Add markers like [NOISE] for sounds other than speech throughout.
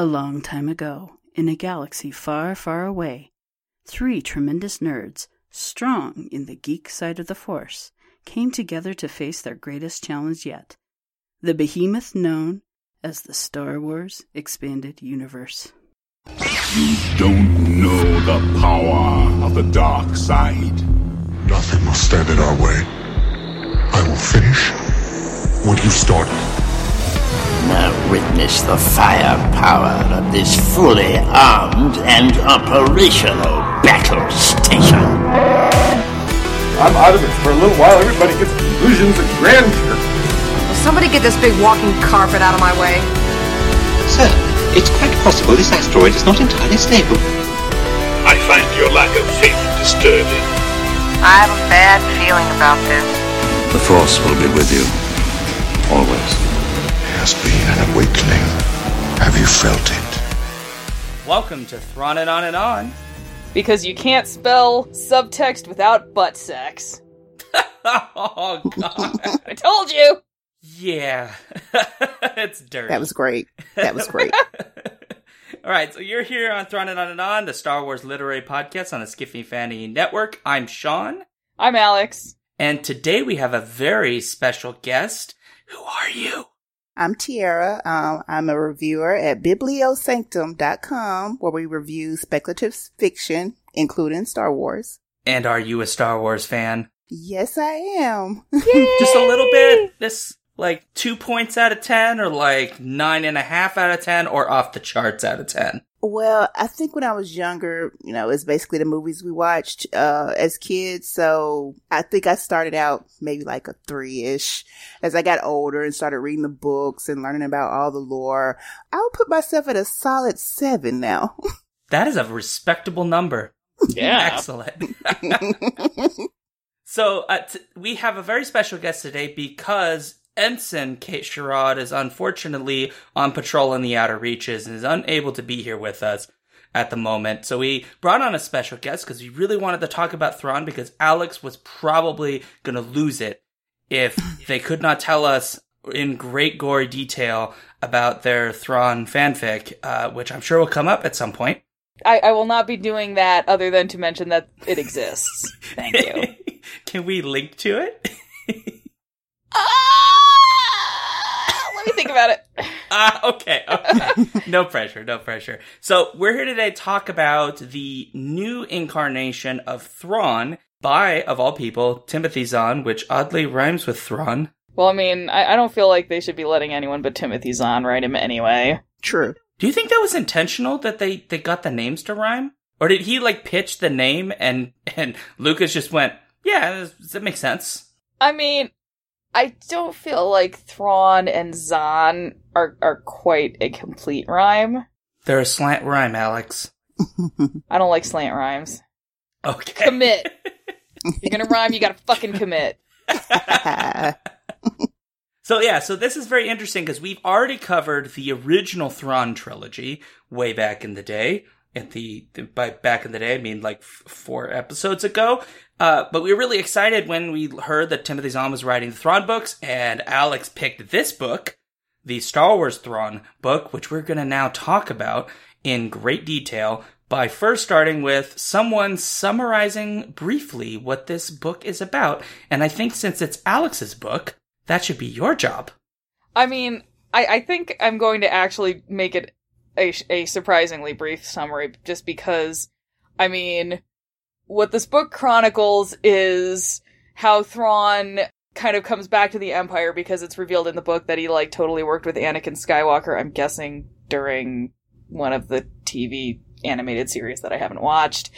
A long time ago, in a galaxy far, far away, three tremendous nerds, strong in the geek side of the Force, came together to face their greatest challenge yet the behemoth known as the Star Wars Expanded Universe. You don't know the power of the dark side. Nothing will stand in our way. I will finish what you started. Now witness the firepower of this fully armed and operational battle station. I'm out of it for a little while. Everybody gets illusions of grandeur. Will somebody get this big walking carpet out of my way? Sir, it's quite possible this asteroid is not entirely stable. I find your lack of faith disturbing. I have a bad feeling about this. The Force will be with you. Always. There has been an awakening. Have you felt it? Welcome to Thrawn and On and On. Because you can't spell subtext without butt sex. [LAUGHS] oh, God. I told you! yeah. [LAUGHS] it's dirty. That was great. That was great. [LAUGHS] All right, so you're here on Thrawn and On and On, the Star Wars literary podcast on the Skiffy Fanty Network. I'm Shaun, I'm Alex. and today we have a very special guest. Who are you? I'm Tiara. Um, I'm a reviewer at bibliosanctum.com where we review speculative fiction, including Star Wars. And are you a Star Wars fan? Yes, I am. [LAUGHS] Just a little bit. This like two points out of ten, or like nine and a half out of ten, or off the charts out of ten. Well, I think when I was younger, you know, it's basically the movies we watched uh, as kids. So I think I started out maybe like a three ish. As I got older and started reading the books and learning about all the lore, I would put myself at a solid seven now. [LAUGHS] That is a respectable number. Yeah. Excellent. [LAUGHS] so uh, t- we have a very special guest today because Ensign Kate Sherrod is unfortunately on patrol in the outer reaches and is unable to be here with us at the moment. So we brought on a special guest because we really wanted to talk about Thrawn because Alex was probably going to lose it if they could not tell us in great gory detail about their Thrawn fanfic, uh, which I'm sure will come up at some point. I, I will not be doing that other than to mention that it exists. Thank you. [LAUGHS] Can we link to it? [LAUGHS] Ah, me think about it. Ah, [LAUGHS] okay, okay. [LAUGHS] no pressure, no pressure. So we're here today to talk about the new incarnation of Thrawn by, of all people, Timothy Zahn, which oddly rhymes with Thrawn. Well, I mean, I, I don't feel like they should be letting anyone but Timothy Zahn write him anyway. True. Do you think that was intentional that they, they got the names to rhyme? Or did he like pitch the name and, and Lucas just went, yeah, that makes sense. I mean, I don't feel like Thrawn and Zahn are, are quite a complete rhyme. They're a slant rhyme, Alex. [LAUGHS] I don't like slant rhymes. Okay. Commit. [LAUGHS] You're gonna rhyme, you gotta fucking commit. [LAUGHS] So yeah, so this is very interesting because we've already covered the original Thrawn trilogy way back in the day. At the, the by back in the day, I mean like f- four episodes ago. Uh, but we were really excited when we heard that Timothy Zahn was writing the Thrawn books, and Alex picked this book, the Star Wars Thrawn book, which we're going to now talk about in great detail. By first starting with someone summarizing briefly what this book is about, and I think since it's Alex's book, that should be your job. I mean, I, I think I'm going to actually make it a, a surprisingly brief summary just because, I mean, what this book chronicles is how Thrawn kind of comes back to the Empire because it's revealed in the book that he, like, totally worked with Anakin Skywalker, I'm guessing during one of the TV animated series that I haven't watched.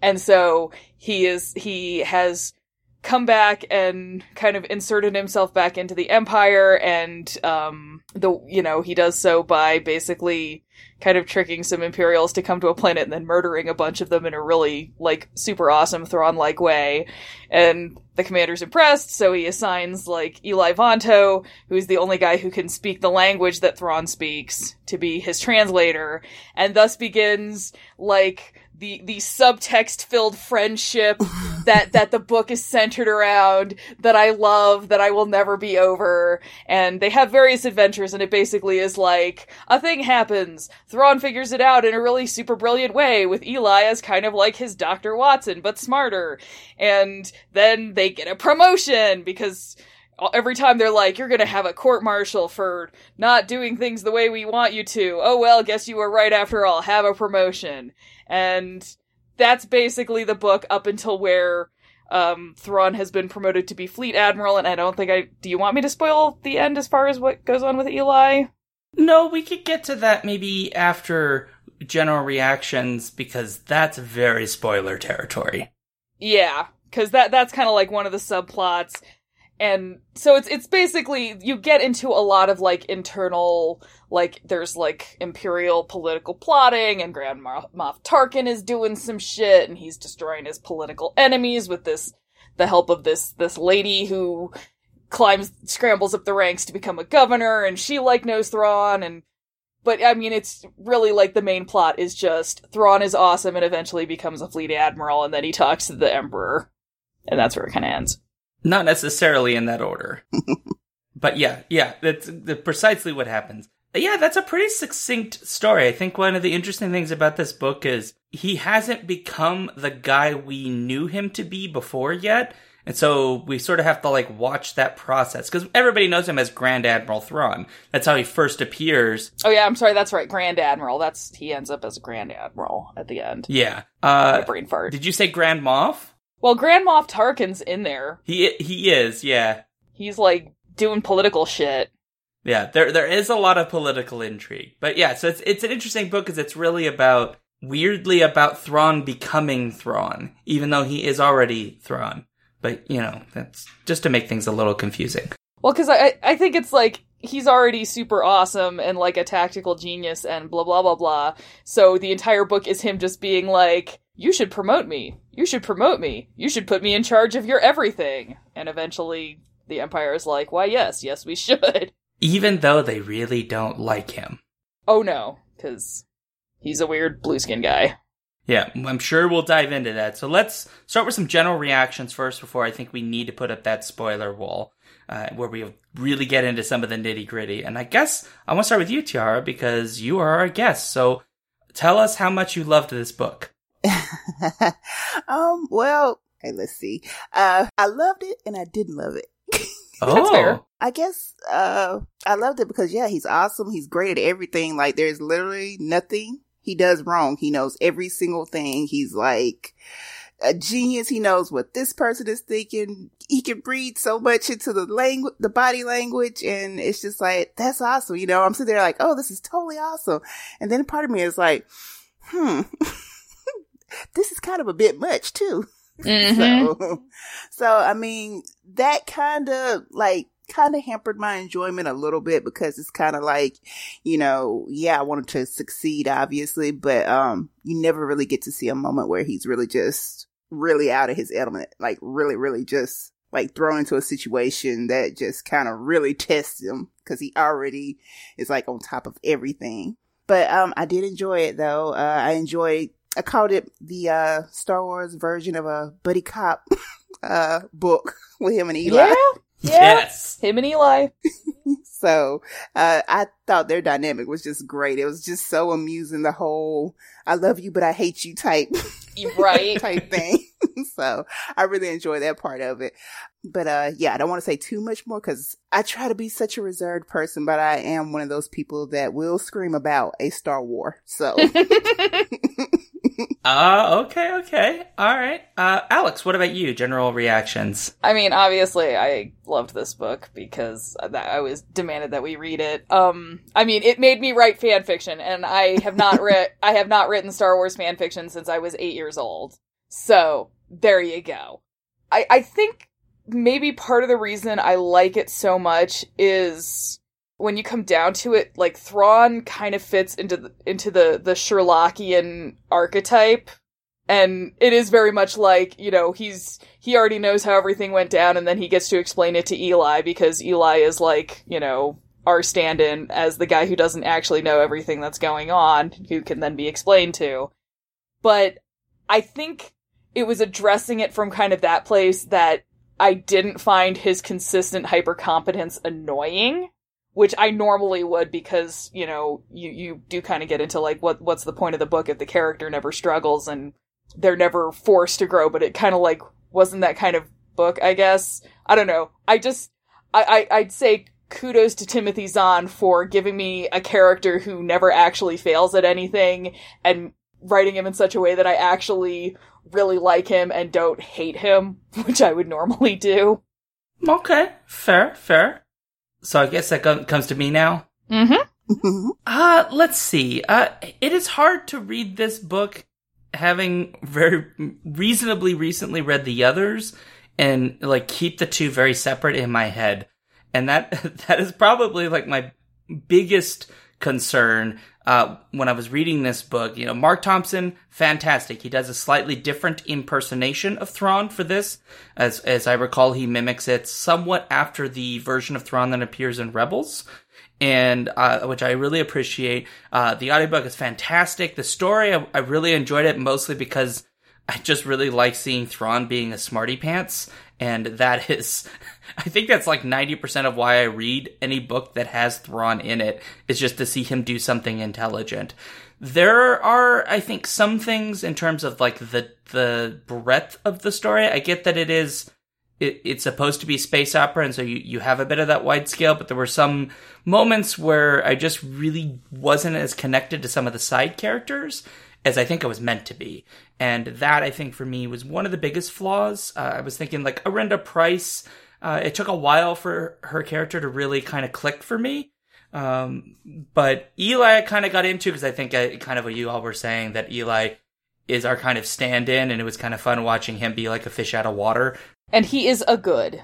And so he is, he has come back and kind of inserted himself back into the empire and um the you know he does so by basically kind of tricking some imperials to come to a planet and then murdering a bunch of them in a really like super awesome Thrawn like way. And the commander's impressed so he assigns like Eli Vanto who's the only guy who can speak the language that Thrawn speaks to be his translator and thus begins like the the subtext filled friendship [LAUGHS] that that the book is centered around that I love that I will never be over and they have various adventures and it basically is like a thing happens. Thrawn figures it out in a really super brilliant way with Eli as kind of like his Dr. Watson, but smarter. And then they get a promotion because every time they're like, you're gonna have a court martial for not doing things the way we want you to. Oh well, guess you were right after all. Have a promotion. And that's basically the book up until where um, Thrawn has been promoted to be fleet admiral, and I don't think I. Do you want me to spoil the end as far as what goes on with Eli? No, we could get to that maybe after general reactions because that's very spoiler territory. Yeah, because that that's kind of like one of the subplots and so it's it's basically you get into a lot of like internal like there's like imperial political plotting and Grand Moff Tarkin is doing some shit and he's destroying his political enemies with this the help of this this lady who climbs scrambles up the ranks to become a governor and she like knows Thrawn and but I mean it's really like the main plot is just Thrawn is awesome and eventually becomes a fleet admiral and then he talks to the emperor and that's where it kind of ends. Not necessarily in that order. [LAUGHS] but yeah, yeah, that's, that's precisely what happens. Yeah, that's a pretty succinct story. I think one of the interesting things about this book is he hasn't become the guy we knew him to be before yet. And so we sort of have to like watch that process because everybody knows him as Grand Admiral Thrawn. That's how he first appears. Oh yeah, I'm sorry. That's right, Grand Admiral. That's he ends up as a Grand Admiral at the end. Yeah. Uh, brain fart. Did you say Grand Moff? Well, Grand Moff Tarkin's in there. He he is, yeah. He's like doing political shit. Yeah, there there is a lot of political intrigue. But yeah, so it's it's an interesting book because it's really about weirdly about Thrawn becoming Thrawn, even though he is already Thrawn. But you know, that's just to make things a little confusing. Well, because I I think it's like he's already super awesome and like a tactical genius and blah blah blah blah. So the entire book is him just being like, "You should promote me. You should promote me. You should put me in charge of your everything." And eventually, the Empire is like, "Why, yes, yes, we should." [LAUGHS] Even though they really don't like him. Oh no, because he's a weird blue skin guy. Yeah, I'm sure we'll dive into that. So let's start with some general reactions first before I think we need to put up that spoiler wall uh, where we really get into some of the nitty gritty. And I guess I want to start with you, Tiara, because you are our guest. So tell us how much you loved this book. [LAUGHS] um, well, hey, let's see. Uh, I loved it and I didn't love it. [LAUGHS] oh, I guess, uh, I loved it because yeah, he's awesome. He's great at everything. Like there's literally nothing he does wrong. He knows every single thing. He's like, a genius. He knows what this person is thinking. He can read so much into the language, the body language. And it's just like, that's awesome. You know, I'm sitting there like, oh, this is totally awesome. And then part of me is like, hmm, [LAUGHS] this is kind of a bit much too. [LAUGHS] Mm-hmm. So, so, I mean, that kind of like, kind of hampered my enjoyment a little bit because it's kind of like, you know, yeah, I wanted to succeed, obviously, but, um, you never really get to see a moment where he's really just really out of his element, like really, really just like thrown into a situation that just kind of really tests him because he already is like on top of everything. But um, I did enjoy it though. Uh, I enjoyed. I called it the uh, Star Wars version of a buddy cop [LAUGHS] uh, book [LAUGHS] with him and Eli. Yeah, yeah. Yes, him and Eli. [LAUGHS] so uh, I thought their dynamic was just great. It was just so amusing. The whole "I love you but I hate you" type [LAUGHS] right type thing. [LAUGHS] so I really enjoy that part of it. But uh yeah, I don't want to say too much more because I try to be such a reserved person, but I am one of those people that will scream about a Star War. So Uh, [LAUGHS] [LAUGHS] okay, okay. All right. Uh, Alex, what about you? General reactions? I mean, obviously, I loved this book because I was demanded that we read it. Um, I mean, it made me write fan fiction, and I have not read, I have not written Star Wars fan fiction since I was eight years old. So, there you go. I, I think maybe part of the reason I like it so much is when you come down to it, like Thrawn kind of fits into the, into the the Sherlockian archetype, and it is very much like you know he's he already knows how everything went down, and then he gets to explain it to Eli because Eli is like you know our stand-in as the guy who doesn't actually know everything that's going on, who can then be explained to. But I think it was addressing it from kind of that place that I didn't find his consistent hypercompetence annoying which I normally would because, you know, you, you do kind of get into like what what's the point of the book if the character never struggles and they're never forced to grow, but it kind of like wasn't that kind of book, I guess. I don't know. I just I, I I'd say kudos to Timothy Zahn for giving me a character who never actually fails at anything and writing him in such a way that I actually really like him and don't hate him, [LAUGHS] which I would normally do. Okay, fair, fair. So I guess that com- comes to me now. Mm-hmm. Uh, let's see. Uh, it is hard to read this book having very reasonably recently read the others and like keep the two very separate in my head. And that, [LAUGHS] that is probably like my biggest concern uh, when I was reading this book. You know, Marc Thompson, fantastic. He does a slightly different impersonation of Thrawn for this. As as I recall, he mimics it somewhat after the version of Thrawn that appears in Rebels. And uh, which I really appreciate. Uh, the audiobook is fantastic. The story, I, I really enjoyed it mostly because I just really like seeing Thrawn being a smarty pants, and that is, [LAUGHS] I think that's like 90% of why I read any book that has Thrawn in it, is just to see him do something intelligent. There are, I think, some things in terms of like the, the breadth of the story. I get that it is, it, it's supposed to be space opera, and so you, you have a bit of that wide scale, but there were some moments where I just really wasn't as connected to some of the side characters as I think I was meant to be. And that, I think, for me was one of the biggest flaws. Uh, I was thinking, like, Arihnda Price. uh, it took a while for her character to really kind of click for me. Um, but Eli I kind of got into because I think I, kind of what you all were saying that Eli is our kind of stand in, and it was kind of fun watching him be like a fish out of water. And he is a good.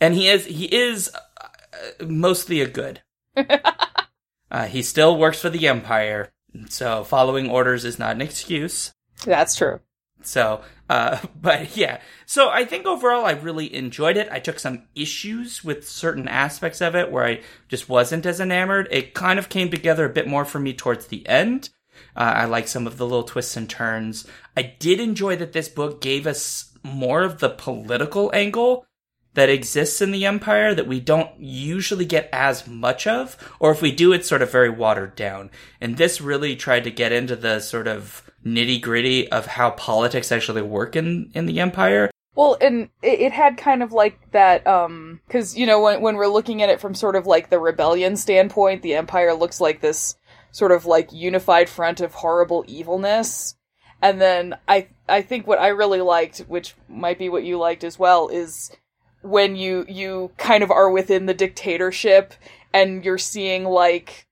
And he is, he is uh, mostly a good. [LAUGHS] uh, he still works for the Empire, so following orders is not an excuse. That's true. So, uh, [LAUGHS] but yeah. So I think overall I really enjoyed it. I took some issues with certain aspects of it where I just wasn't as enamored. It kind of came together a bit more for me towards the end. Uh, I like some of the little twists and turns. I did enjoy that this book gave us more of the political angle that exists in the Empire that we don't usually get as much of, or if we do, it's sort of very watered down. And this really tried to get into the sort of nitty gritty of how politics actually work in, in the Empire. Well, and it, it had kind of like that, um, cause, you know, when, when we're looking at it from sort of like the rebellion standpoint, the Empire looks like this sort of like unified front of horrible evilness. And then I, I think what I really liked, which might be what you liked as well, is when you you kind of are within the dictatorship and you're seeing like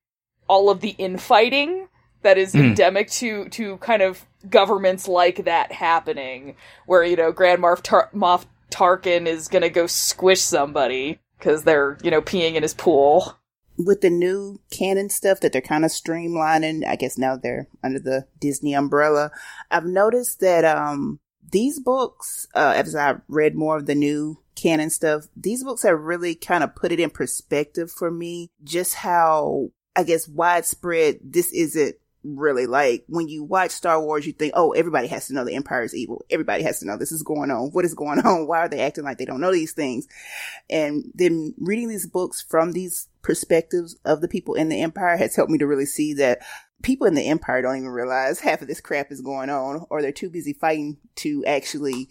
all of the infighting that is Mm. endemic to to kind of governments like that happening where you know Grand Moff, Tar- Moff Tarkin is going to go squish somebody cuz they're you know peeing in his pool with the new canon stuff that they're kind of streamlining, I guess now they're under the Disney umbrella. I've noticed that um these books, uh, as I read more of the new canon stuff, these books have really kind of put it in perspective for me, just how I guess widespread this isn't really like when you watch Star Wars, you think, oh, everybody has to know the Empire is evil. Everybody has to know this is going on. What is going [LAUGHS] on? Why are they acting like they don't know these things? And then reading these books from these perspectives of the people in the Empire has helped me to really see that people in the Empire don't even realize half of this crap is going on, or they're too busy fighting to actually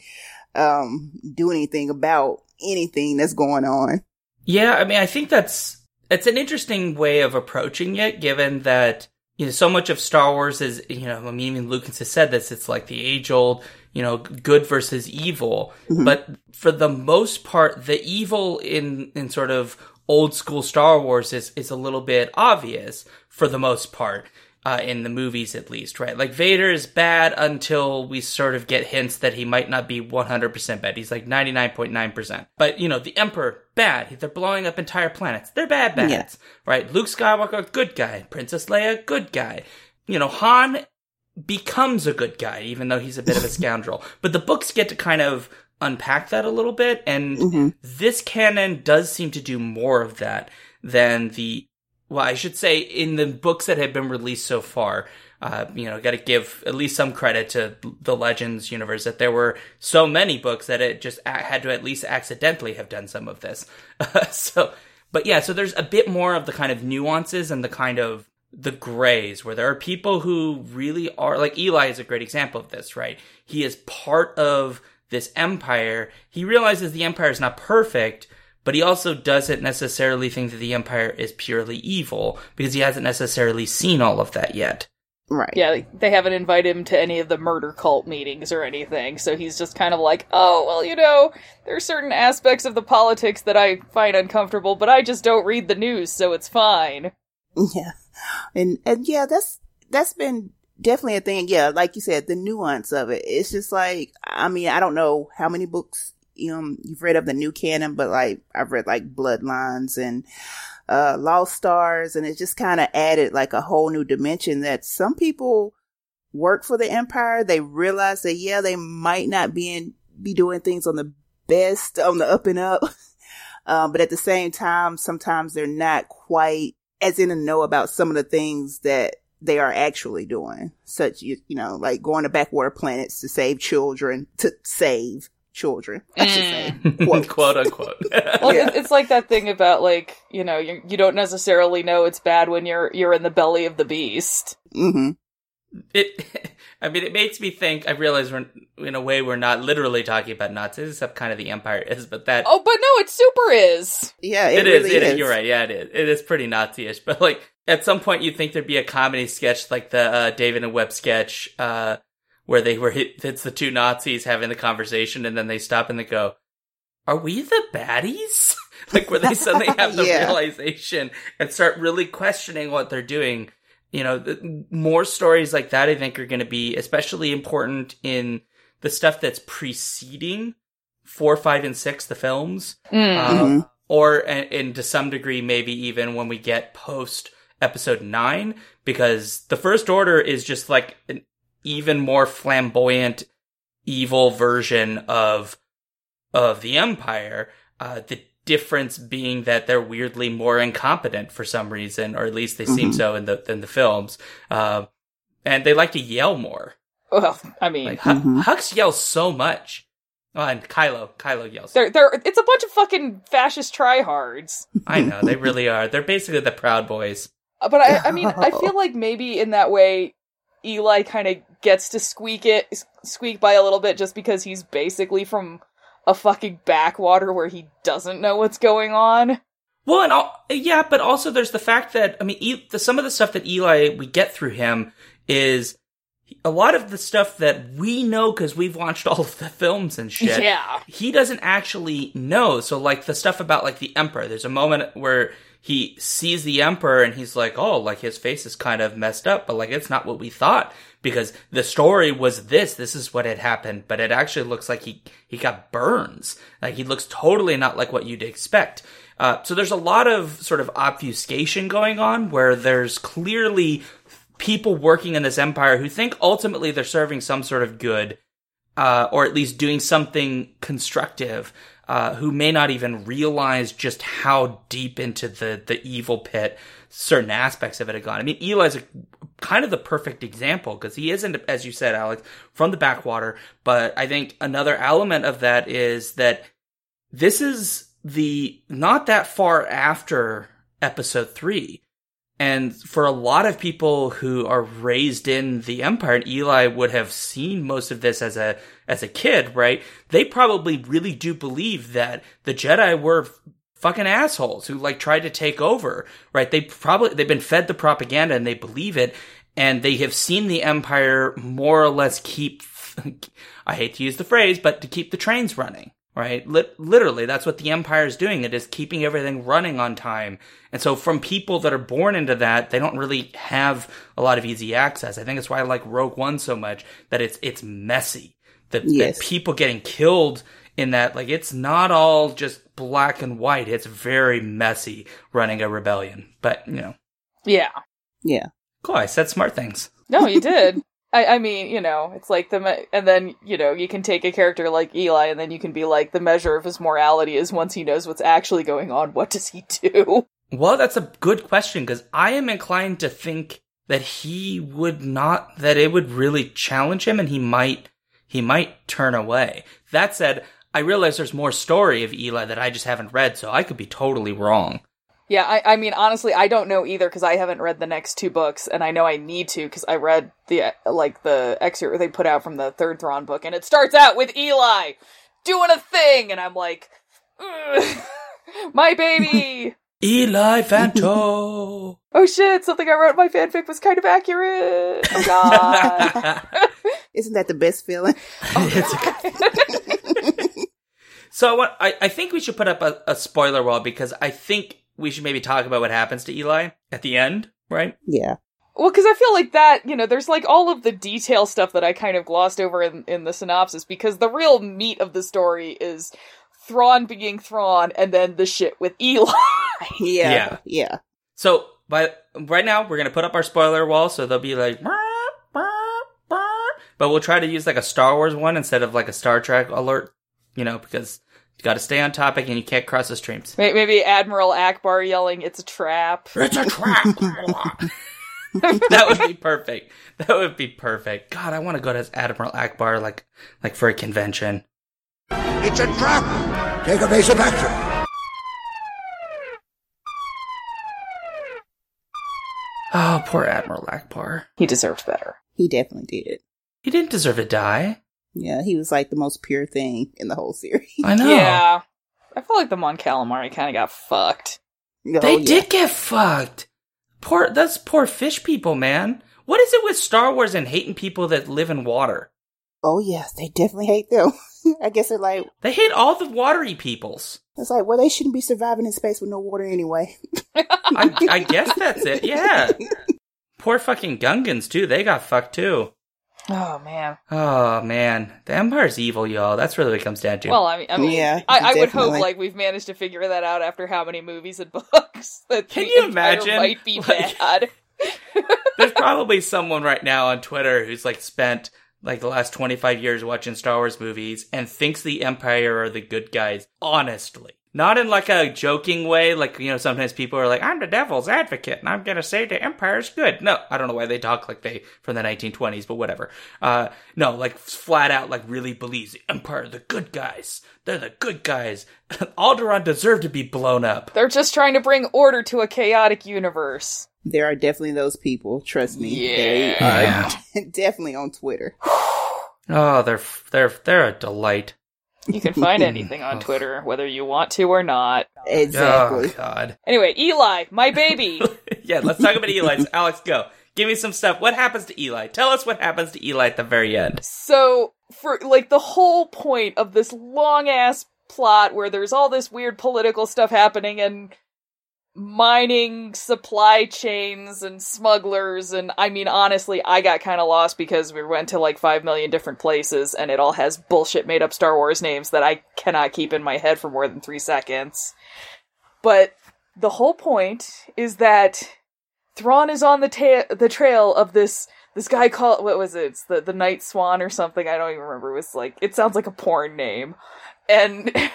um, do anything about anything that's going on. Yeah, I mean, I think that's it's an interesting way of approaching it, given that you know so much of Star Wars is you know I mean even Lucas has said this. It's like the age old you know good versus evil, but for the most part, the evil in in sort of old school Star Wars is is a little bit obvious for the most part. Uh, in the movies, at least, right? Like Vader is bad until we sort of get hints that he might not be 100% bad. He's like 99.9%. But, you know, the Emperor, bad. They're blowing up entire planets. They're bad bads, Yeah. right? Luke Skywalker, good guy. Princess Leia, good guy. You know, Han becomes a good guy, even though he's a bit of a [LAUGHS] scoundrel. But the books get to kind of unpack that a little bit, and this canon does seem to do more of that than the well, I should say in the books that have been released so far. Uh, you know, got to give at least some credit to the Legends universe that there were so many books that it just had to at least accidentally have done some of this. [LAUGHS] so, But yeah, so there's a bit more of the kind of nuances and the kind of the grays where there are people who really are like Eli is a great example of this, right? He is part of this empire. He realizes the empire is not perfect, but he also doesn't necessarily think that the empire is purely evil because he hasn't necessarily seen all of that yet. Right. Yeah, they haven't invited him to any of the murder cult meetings or anything, so he's just kind of like, oh, well, you know, there are certain aspects of the politics that I find uncomfortable, but I just don't read the news, so it's fine. Yeah. And, and yeah, that's, that's been definitely a thing. Yeah. Like you said, the nuance of it. It's just like, I mean, I don't know how many books, um, you've read of the new canon, but like, I've read like Bloodlines and, uh, Lost Stars, and it just kind of added like a whole new dimension that some people work for the Empire. They realize that, yeah, they might not be in, be doing things on the best, on the up and up. um, [LAUGHS] but at the same time, sometimes they're not quite as in the know about some of the things that they are actually doing, such, you, you know, like going to backwater planets to save children, to save children, I should say. Quotes. [LAUGHS] quote unquote. [LAUGHS] [LAUGHS] Well, Yeah. it's like that thing about like you know you you don't necessarily know it's bad when you're you're in the belly of the beast. hmm it I mean it makes me think I realize we're in a way we're not literally talking about Nazis except kind of the empire is but that Oh, but no, it super is. Yeah, it, it is really it is. is you're right yeah it is it is pretty Nazi-ish but like at some point you'd think there'd be a comedy sketch like the uh, David and Webb sketch uh where they were hit it's the two Nazis having the conversation and then they stop and they go are we the baddies [LAUGHS] like where they suddenly [LAUGHS] have the Yeah. realization and start really questioning what they're doing you know, the, more stories like that I think are going to be especially important in the stuff that's preceding four, five, and six, the films, Mm. um, or and, and to some degree maybe even when we get post episode nine, because the First Order is just like an even more flamboyant, evil version of of the Empire. Uh, the difference being that they're weirdly more incompetent for some reason, or at least they seem Mhm. so in the in the films. Uh, and they like to yell more. Well, I mean, Like Hu- Mhm. Hux yells so much. Oh, and Kylo, Kylo yells. they're they're it's a bunch of fucking fascist tryhards. I know they really are. They're basically the Proud Boys. Uh, But I, I mean, I [LAUGHS] feel like maybe in that way, Eli kind of gets to squeak it, squeak by a little bit just because he's basically from a fucking backwater where he doesn't know what's going on. Well, and all, yeah, but also there's the fact that I mean, e- the, some of the stuff that Eli we get through him is a lot of the stuff that we know because we've watched all of the films and shit. Yeah. he doesn't actually know. So, like the stuff about like the Emperor, there's a moment where he sees the Emperor and he's like, "Oh, like his face is kind of messed up," but like it's not what we thought because the story was this. This is what had happened, but it actually looks like he he got burns. Like he looks totally not like what you'd expect. Uh, so there's a lot of sort of obfuscation going on where there's clearly people working in this empire who think ultimately they're serving some sort of good, uh, or at least doing something constructive, uh, who may not even realize just how deep into the, the evil pit certain aspects of it have gone. I mean, Eli's a, kind of the perfect example because he isn't, as you said, Alex, from the backwater. But I think another element of that is that this is the not that far after episode three. And for a lot of people who are raised in the empire, and Eli would have seen most of this as a as a kid, right? They probably really do believe that the Jedi were fucking assholes who like tried to take over, right? They probably they've been fed the propaganda and they believe it, and they have seen the empire more or less keep. [LAUGHS] I hate to use the phrase, but to keep the trains running, right? Lit- literally, that's what the empire is doing. It is keeping everything running on time. And so from people that are born into that, they don't really have a lot of easy access. I think it's why I like Rogue One so much, that it's, it's messy. Yes. the people getting killed in that, like, it's not all just black and white. It's very messy running a rebellion. But, you know, Yeah. Yeah. cool. I said smart things. No, you [LAUGHS] did. I, I mean, you know, it's like the, me- and then, you know, you can take a character like Eli and then you can be like, the measure of his morality is once he knows what's actually going on, what does he do? [LAUGHS] Well, that's a good question because I am inclined to think that he would not, that it would really challenge him and he might, he might turn away. That said, I realize there's more story of Eli that I just haven't read, so I could be totally wrong. Yeah, I, I mean, honestly, I don't know either because I haven't read the next two books, and I know I need to because I read the like the excerpt they put out from the third Thrawn book, and it starts out with Eli doing a thing, and I'm like, [LAUGHS] my baby. [LAUGHS] Eli Vanto. [LAUGHS] oh shit! Something I wrote in my fanfic was kind of accurate. Oh god. Isn't that the best feeling? So what? I, I think we should put up a, a spoiler wall because I think we should maybe talk about what happens to Eli at the end, right? Yeah. Well, because I feel like that, you know, there's like all of the detail stuff that I kind of glossed over in, in the synopsis because the real meat of the story is Thrawn being Thrawn and then the shit with Eli. [LAUGHS] Yeah. Yeah. Yeah. So, but right now we're gonna put up our spoiler wall, so they'll be like, "Bah, bah, bah," but we'll try to use like a Star Wars one instead of like a Star Trek alert, you know, because you got to stay on topic and you can't cross the streams. Maybe Admiral Ackbar yelling, it's a trap. It's a trap. [LAUGHS] that would be perfect. That would be perfect. God, I want to go to Admiral Ackbar like like for a convention. It's a trap! Take evasive action! Oh, poor Admiral Ackbar. He deserved better. He definitely did. It. He didn't deserve to die. Yeah, he was like the most pure thing in the whole series. [LAUGHS] I know. Yeah. I feel like the Mon Calamari kind of got fucked. Oh, They yeah. did get fucked. Poor, that's poor fish people, man. What is it with Star Wars and hating people that live in water? Oh yeah, they definitely hate them. [LAUGHS] I guess they're like, They hate all the watery peoples. it's like, well, they shouldn't be surviving in space with no water anyway. I, I [LAUGHS] guess that's it. Yeah. Poor fucking Gungans too. They got fucked too. Oh, man. Oh man, the Empire's evil, y'all. That's really what it comes down to. Well, I mean, I, mean, Yeah, I, I would hope like we've managed to figure that out after how many movies and [LAUGHS] books that Can the you imagine? might be Like- bad. [LAUGHS] There's probably someone right now on Twitter who's like spent like the last 25 years watching Star Wars movies and thinks the Empire are the good guys, honestly. Not in like a joking way, like, you know, sometimes people are like, I'm the devil's advocate and I'm gonna say the Empire's good. No, I don't know why they talk like they from the 1920s, but whatever. Uh, no, like flat out, like really believes the Empire are the good guys. They're the good guys. [LAUGHS] Alderaan deserved to be blown up. They're just trying to bring order to a chaotic universe. There are definitely those people. Trust me. They Yeah. are [LAUGHS] definitely on Twitter. [SIGHS] Oh, they're, they're, they're a delight. You can find [LAUGHS] anything on Twitter, whether you want to or not. Exactly. Oh, God. Anyway, Eli, my baby. [LAUGHS] yeah, let's talk about Eli. [LAUGHS] Alex, go. Give me some stuff. What happens to Eli? Tell us what happens to Eli at the very end. So, for like the whole point of this long ass plot where there's all this weird political stuff happening and mining supply chains and smugglers and I mean honestly I got kind of lost because we went to like 5 million different places and it all has bullshit made up Star Wars names that I cannot keep in my head for more than 3 seconds. But the whole point is that Thrawn is on the ta- the trail of this this guy called what was it? It's the the Night Swan or something. I don't even remember. It was like it sounds like a porn name, and [LAUGHS]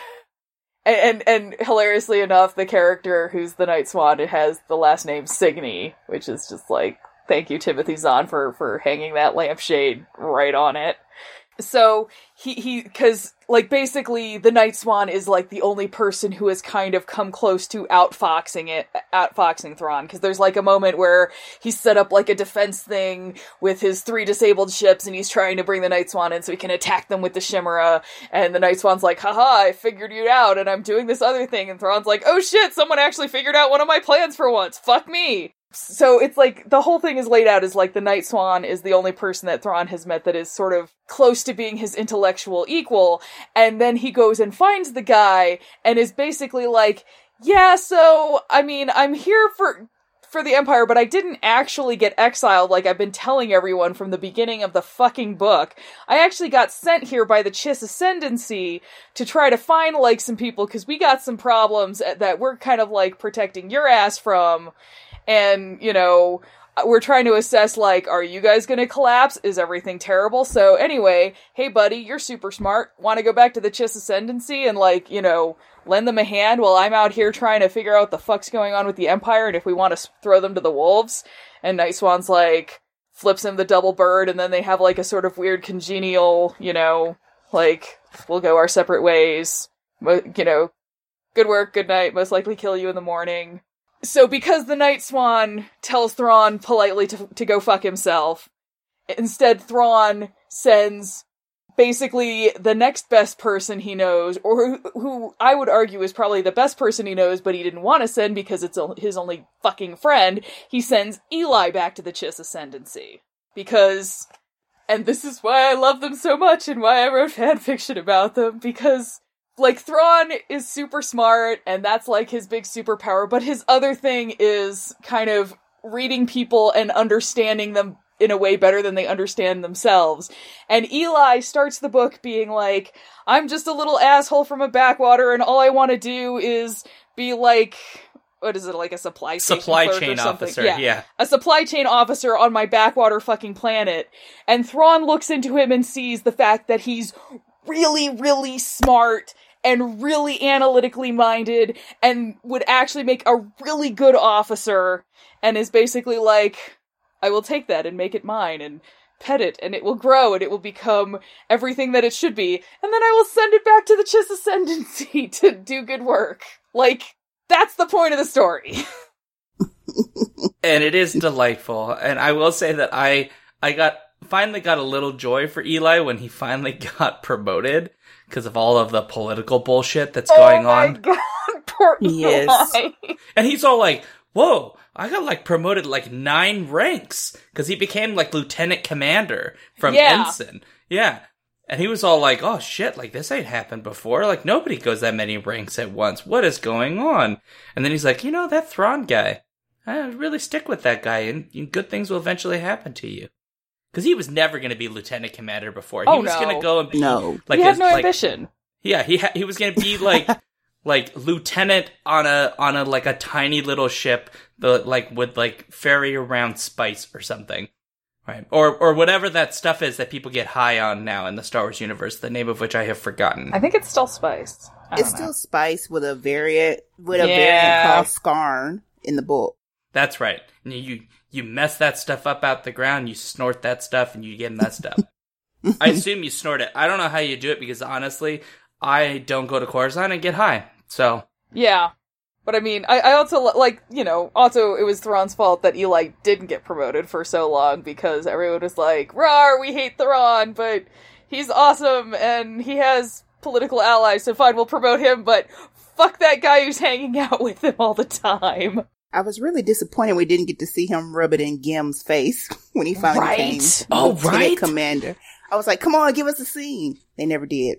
and and hilariously enough, the character who's the Night Swan it has the last name Cygni, which is just like thank you Timothy Zahn for for hanging that lampshade right on it. So he he because like basically the Night Swan is like the only person who has kind of come close to outfoxing it outfoxing Thrawn. Because there's like a moment where he's set up like a defense thing with his three disabled ships and he's trying to bring the Night Swan in so he can attack them with the Chimera and the Night Swan's like haha I figured you out and I'm doing this other thing. And Thrawn's like oh shit someone actually figured out one of my plans for once. Fuck me so it's like the whole thing is laid out as like the Night Swan is the only person that Thrawn has met that is sort of close to being his intellectual equal, and then he goes and finds the guy and is basically like, yeah, so I mean, I'm here for for the Empire, but I didn't actually get exiled like I've been telling everyone from the beginning of the fucking book. I actually got sent here by the Chiss Ascendancy to try to find like some people because we got some problems uh, that we're kind of like protecting your ass from and you know we're trying to assess like are you guys going to collapse? Is everything terrible? So anyway hey buddy you're super smart. Want to go back to the chiss ascendancy and like you know lend them a hand while i'm out here trying to figure out what the fuck's going on with the empire and if we want to throw them to the wolves? And night swan's like flips him the double bird and then they have like a sort of weird congenial you know like we'll go our separate ways. You know good work good night most likely kill you in the morning so because the Night Swan tells Thrawn politely to, to go fuck himself, instead Thrawn sends basically the next best person he knows, or who, who I would argue is probably the best person he knows, but he didn't want to send because it's his only fucking friend. He sends Eli back to the Chiss Ascendancy because, and this is why I love them so much and why I wrote [LAUGHS] fan fiction about them because. Like Thrawn is super smart and that's like his big superpower, but his other thing is kind of reading people and understanding them in a way better than they understand themselves. And Eli starts the book being like, I'm just a little asshole from a backwater and all I want to do is be like, what is it, like a supply supply chain officer? Yeah. yeah. A supply chain officer on my backwater fucking planet. And Thrawn looks into him and sees the fact that he's really, really smart and really analytically minded and would actually make a really good officer and is basically like, I will take that and make it mine and pet it and it will grow and it will become everything that it should be and then I will send it back to the Chiss Ascendancy [LAUGHS] to do good work. Like, that's the point of the story. [LAUGHS] and it is delightful. And I will say that I, I got, finally got a little joy for Eli when he finally [LAUGHS] got promoted because of all of the political bullshit that's oh going oh on. [LAUGHS] God, poor Yes. Eli. And he's all like, whoa, I got like promoted like nine ranks because he became like lieutenant commander from Yeah. ensign. Yeah. And he was all like, oh shit, like this ain't happened before. Like nobody goes that many ranks at once. What is going on? And then he's like, you know, that Thrawn guy, I really stick with that guy and and good things will eventually happen to you. Because he was never going to be lieutenant commander before. He Oh, was no. going to go and be No. like he had his- no like, ambition. yeah, he ha- he was gonna be like [LAUGHS] like lieutenant on a on a like a tiny little ship that like would like ferry around spice or something, right? Or or whatever that stuff is that people get high on now in the Star Wars universe. The name of which I have forgotten. I think it's still spice. It's know. still spice with a variant with a Yeah. variant called Skarn in the book. That's right. And you you mess that stuff up out the ground. You snort that stuff, and you get messed up. [LAUGHS] I assume you snort it. I don't know how you do it because honestly, I don't go to Coruscant and get high. So Yeah. But I mean, I, I also, like, you know, also it was Thrawn's fault that Eli didn't get promoted for so long because everyone was like, Rar, we hate Thrawn, but he's awesome and he has political allies, so fine, we'll promote him, but fuck that guy who's hanging out [LAUGHS] with him all the time. I was really disappointed we didn't get to see him rub it in Gim's face [LAUGHS] when he finally Right. became [LAUGHS] Oh, lieutenant right. commander. I was like, come on, give us a scene. They never did.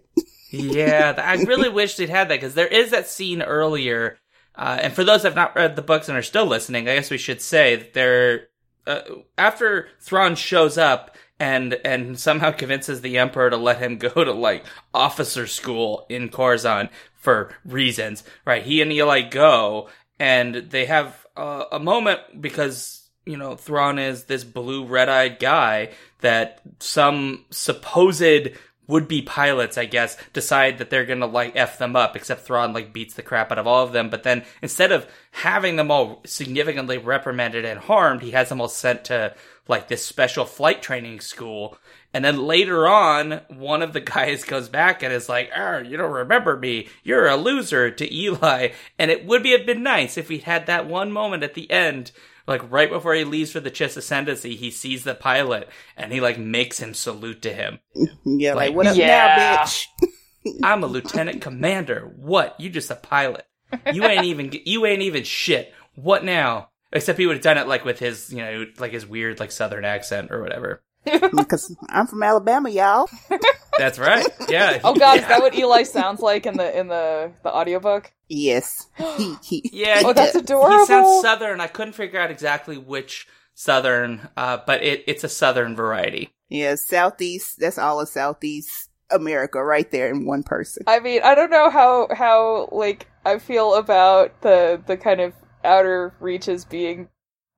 yeah, I [LAUGHS] really wish they'd had that because there is that scene earlier. Uh, and for those that have not read the books and are still listening, I guess we should say that they're uh, after Thrawn shows up and and somehow convinces the Emperor to let him go to like officer school in Coruscant for reasons. Right? He and Eli go, and they have uh, a moment because you know Thrawn is this blue red-eyed guy that some supposed would-be pilots, I guess, decide that they're gonna like f them up. Except Thrawn like beats the crap out of all of them. But then instead of having them all significantly reprimanded and harmed, he has them all sent to like this special flight training school. And then later on, one of the guys [LAUGHS] goes back and is like, "Ah, you don't remember me. You're a loser." To Eli, and it would be have been nice if we had that one moment at the end, like right before he leaves for the Chiss Ascendancy. He sees the pilot and he like makes him salute to him. [LAUGHS] Yeah, like, Like, what up yeah. now, bitch? [LAUGHS] I'm a lieutenant commander. What? You just a pilot. You ain't even you ain't even shit. What now? Except he would have done it like with his, you know, like his weird like southern accent or whatever. [LAUGHS] Because I'm from Alabama, y'all. [LAUGHS] That's right. Yeah. Oh god, is that what Eli sounds like in the in the the audiobook? Yes. [GASPS] He, he, Yeah. Oh, that's he- [LAUGHS] adorable. He sounds southern. I couldn't figure out exactly which southern, uh, but it, it's a southern variety. yeah, Southeast. That's all of Southeast America right there in one person. I mean, I don't know how how like I feel about the the kind of outer reaches being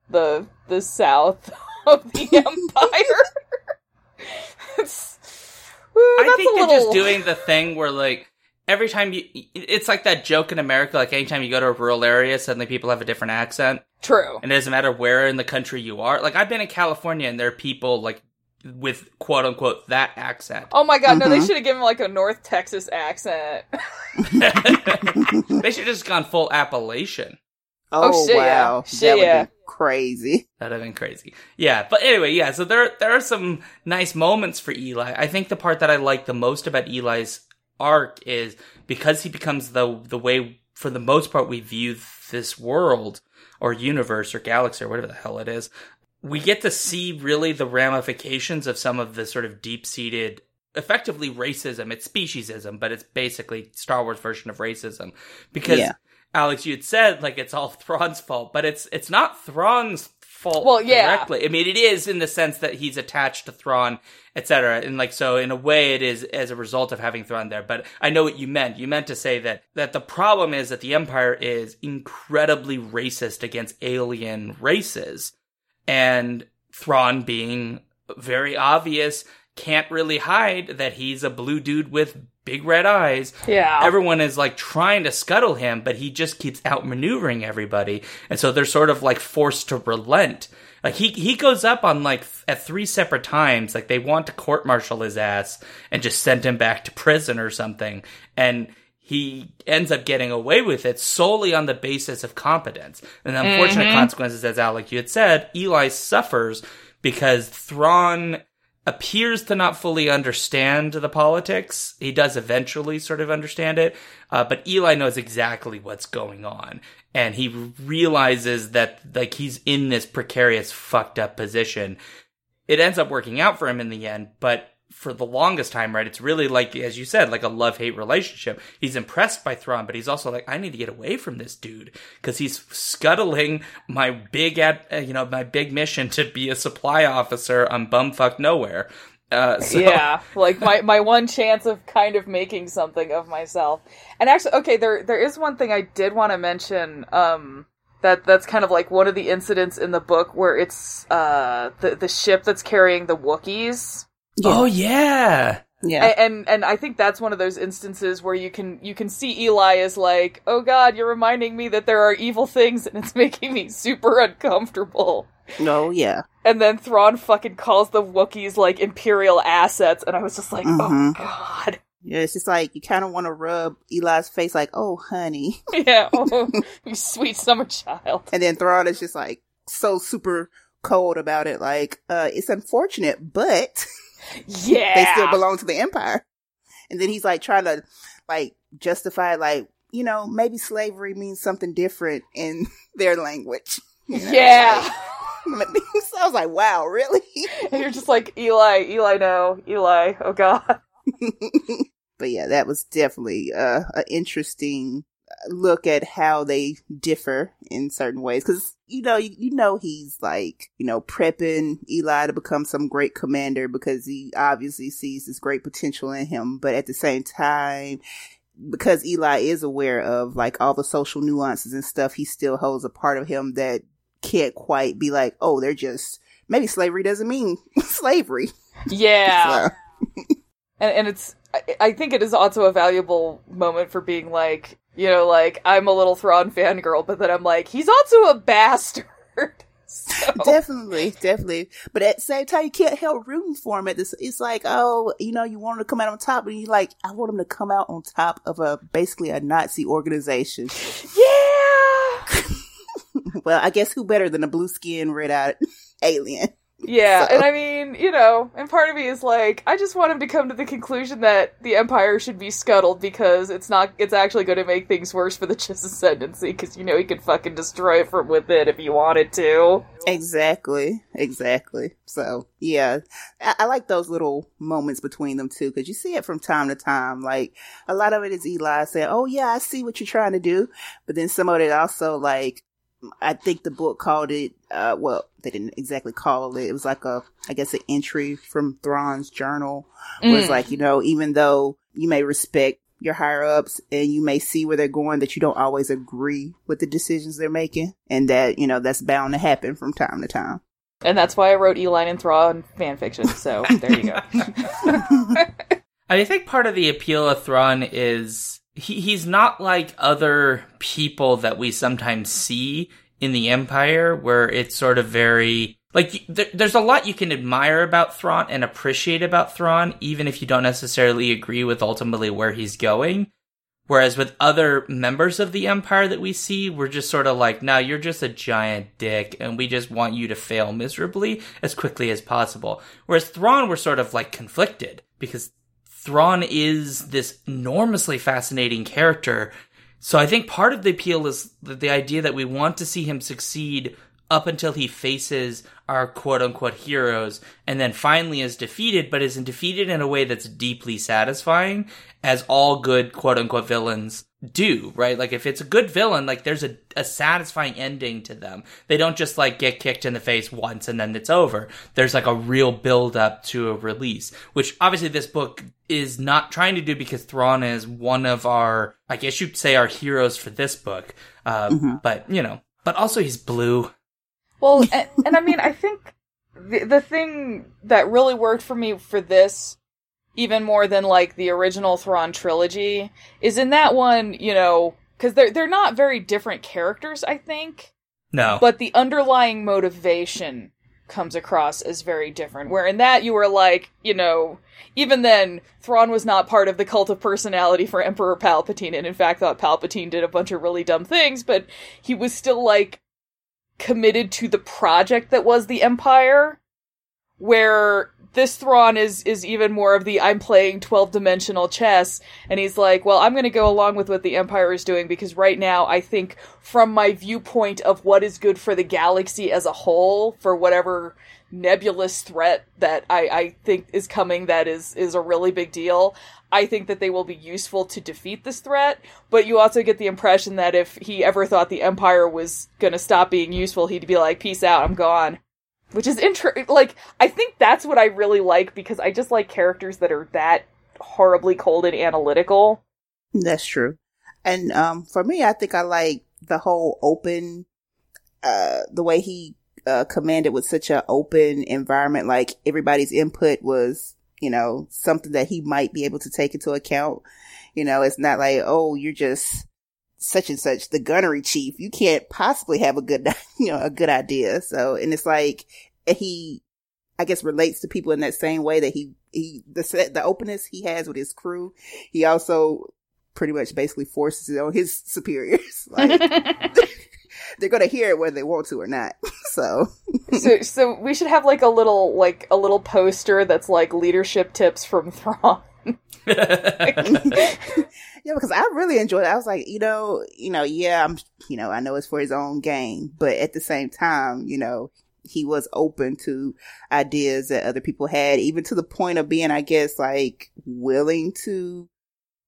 the the south [LAUGHS] of the [LAUGHS] empire. it's, Woo, I think they're little... just doing the thing where like every time you, it's like that joke in America. Like anytime you go to a rural area, suddenly people have a different accent, true. and it doesn't matter where in the country you are. Like I've been in California, and there are people like with quote unquote that accent. Oh my god, no! They Mhm. should have given like a North Texas accent. [LAUGHS] they should have just gone full Appalachian. Oh, oh, shit, yeah. wow. Shit, that would yeah. be crazy. That'd have been crazy. Yeah, but anyway, yeah. So there there are some nice moments for Eli. I think the part that I like the most about Eli's arc is because he becomes the the way for the most part we view this world or universe or galaxy or whatever the hell it is. We get to see really the ramifications of some of the sort of deep seated effectively racism. It's speciesism, but it's basically Star Wars version of racism. Because Yeah. Alex, you had said like it's all [LAUGHS] Thrawn's fault, but it's it's not Thrawn's fault Well, yeah. directly. I mean, it is in the sense that he's attached to Thrawn, etc. And like so, in a way, it is as a result of having Thrawn there. But I know what you meant. You meant to say that that the problem is that the Empire is incredibly racist against alien races, and Thrawn being very obvious can't really hide that he's a blue dude with big red eyes. Yeah. Everyone is like trying to scuttle him, but he just keeps outmaneuvering everybody. And so they're sort of like forced to relent. Like he, he goes up on like th- at three separate times. Like they want to court martial his ass and just send him back to prison or something. And he ends up getting away with it solely on the basis of competence. And the unfortunate Mhm. consequences, as Alex, you had said, Eli suffers because Thrawn appears to not fully understand the politics. He does eventually sort of understand it, uh, but Eli knows exactly what's going on, and he realizes that like he's in this precarious, fucked up position. It ends up working out for him in the end, but for the longest time, right? It's really like, as you said, like a love hate relationship. He's impressed by Thrawn, but he's also like, I need to get away from this dude because he's scuttling my big, ad, uh, you know, my big mission to be a supply officer on bumfuck nowhere. Uh, so, yeah, [LAUGHS] like my my one chance of kind of making something of myself. And actually, okay, there there is one thing I did want to mention. Um, that that's kind of like one of the incidents in the book where it's uh the the ship that's carrying the Wookiees. Oh yeah. Yeah. And and I think that's one of those instances where you can you can see Eli as like, oh God, you're reminding me that there are evil things, and it's [LAUGHS] making me super uncomfortable. Oh, yeah. And then Thrawn fucking calls the Wookiees like imperial assets, and I was just like, oh Mhm. God, Yeah, it's just like you kind of want to rub Eli's face, like, "Oh, honey," [LAUGHS] yeah, [LAUGHS] oh, you sweet summer child. and then Thrawn is just like so super cold about it. Like, uh, it's unfortunate, but Yeah, they still belong to the Empire. And then he's like trying to like justify, like, you know, maybe slavery means something different in [LAUGHS] their language. You know, Yeah, like- [LAUGHS] so I was like, wow, really? and you're just like Eli, Eli, no, Eli, oh God. [LAUGHS] but yeah, that was definitely uh, an interesting look at how they differ in certain ways. Because you know, you, you know, he's like you know prepping Eli to become some great commander because he obviously sees this great potential in him. But at the same time, because Eli is aware of like all the social nuances and stuff, he still holds a part of him that can't quite be like, oh, they're just maybe slavery doesn't mean [LAUGHS] slavery. Yeah. So, and and it's I, I think it is also a valuable moment for being like you know like I'm a little Thrawn fangirl, but then I'm like he's also a bastard. [LAUGHS] So- Definitely, definitely. But at the same time, you can't help rooting for him. At this, it's like, oh, you know, you want him to come out on top, and you're like, I want him to come out on top of a basically a Nazi organization. yeah, [LAUGHS] well, I guess who better than a blue skin, red eyed [LAUGHS] alien? Yeah, So- and I mean you know, and part of me is like I just want him to come to the conclusion that the Empire should be scuttled because it's not it's actually going to make things worse for the [LAUGHS] Chiss ascendancy because you know he could fucking destroy it from within if he wanted to. Exactly, exactly. So yeah, I, I like those little moments between them too, because you see it from time to time. Like a lot of it is Eli saying, "Oh yeah, I see what you're trying to do," but then some of it also like I think the book called it. Uh, well, they didn't exactly call it. It was like a, I guess, an entry from Thrawn's journal. Was Mm. like you know, even though you may respect your higher ups and you may see where they're going, that you don't always agree with the decisions they're making, and that you know that's bound to happen from time to time. And that's why I wrote Eli and Thrawn fan fiction. So there you go. [LAUGHS] I think part of the appeal of Thrawn is he, he's not like other people that we sometimes see in the Empire, where it's sort of very like there's a lot you can admire about Thrawn and appreciate about Thrawn, even if you don't necessarily agree with ultimately where he's going. Whereas with other members of the Empire that we see, we're just sort of like, no, you're just a giant dick, and we just want you to fail miserably as quickly as possible. Whereas Thrawn, we're sort of like conflicted because Thrawn is this enormously fascinating character. So I think part of the appeal is the, the idea that we want to see him succeed up until he faces our quote unquote heroes and then finally is defeated, but isn't defeated in a way that's deeply satisfying, as all good quote unquote villains do, right? Like if it's a good villain, like there's a, a satisfying ending to them. They don't just like get kicked in the face once and then it's over. There's like a real build up to a release, which obviously this book is not trying to do because Thrawn is one of our, I guess you'd say our heroes for this book. Uh, Mm-hmm. but you know, but also he's blue. Well, and, and I mean, I think the the thing that really worked for me for this, even more than like the original Thrawn trilogy, is in that one, you know, because they're they're not very different characters, I think, No. but the underlying motivation comes across as very different. Where in that you were like, you know, even then, Thrawn was not part of the cult of personality for Emperor Palpatine, and in fact thought Palpatine did a bunch of really dumb things, but he was still like committed to the project that was the Empire. Where this Thrawn is is even more of the I'm playing 12 dimensional chess and he's like, "Well, I'm going to go along with what the Empire is doing because right now I think from my viewpoint of what is good for the galaxy as a whole for whatever nebulous threat that I I think is coming that is is a really big deal. I think that they will be useful to defeat this threat, but you also get the impression that if he ever thought the Empire was going to stop being useful, he'd be like, "Peace out, I'm gone." Which is inter- like I think that's what I really like because I just like characters that are that horribly cold and analytical. That's true. And um for me I think I like the whole open uh the way he uh commanded with such an open environment like everybody's input was, you know, something that he might be able to take into account. You know, it's not like, "Oh, you're just such and such the gunnery chief. You can't possibly have a good, [LAUGHS] you know, a good idea." So, and it's like he I guess relates to people in that same way that he he the set the openness he has with his crew. He also pretty much basically forces it on his [LAUGHS] superiors. [LAUGHS] Like they're gonna hear it whether they want to or not. So so so we should have like a little like a little poster that's like leadership tips from Thrawn. Yeah, because I really enjoyed it. I was like, you know, you know, yeah, I'm, you know, I know it's for his own gain, but at the same time, you know, he was open to ideas that other people had, even to the point of being, I guess, like willing to,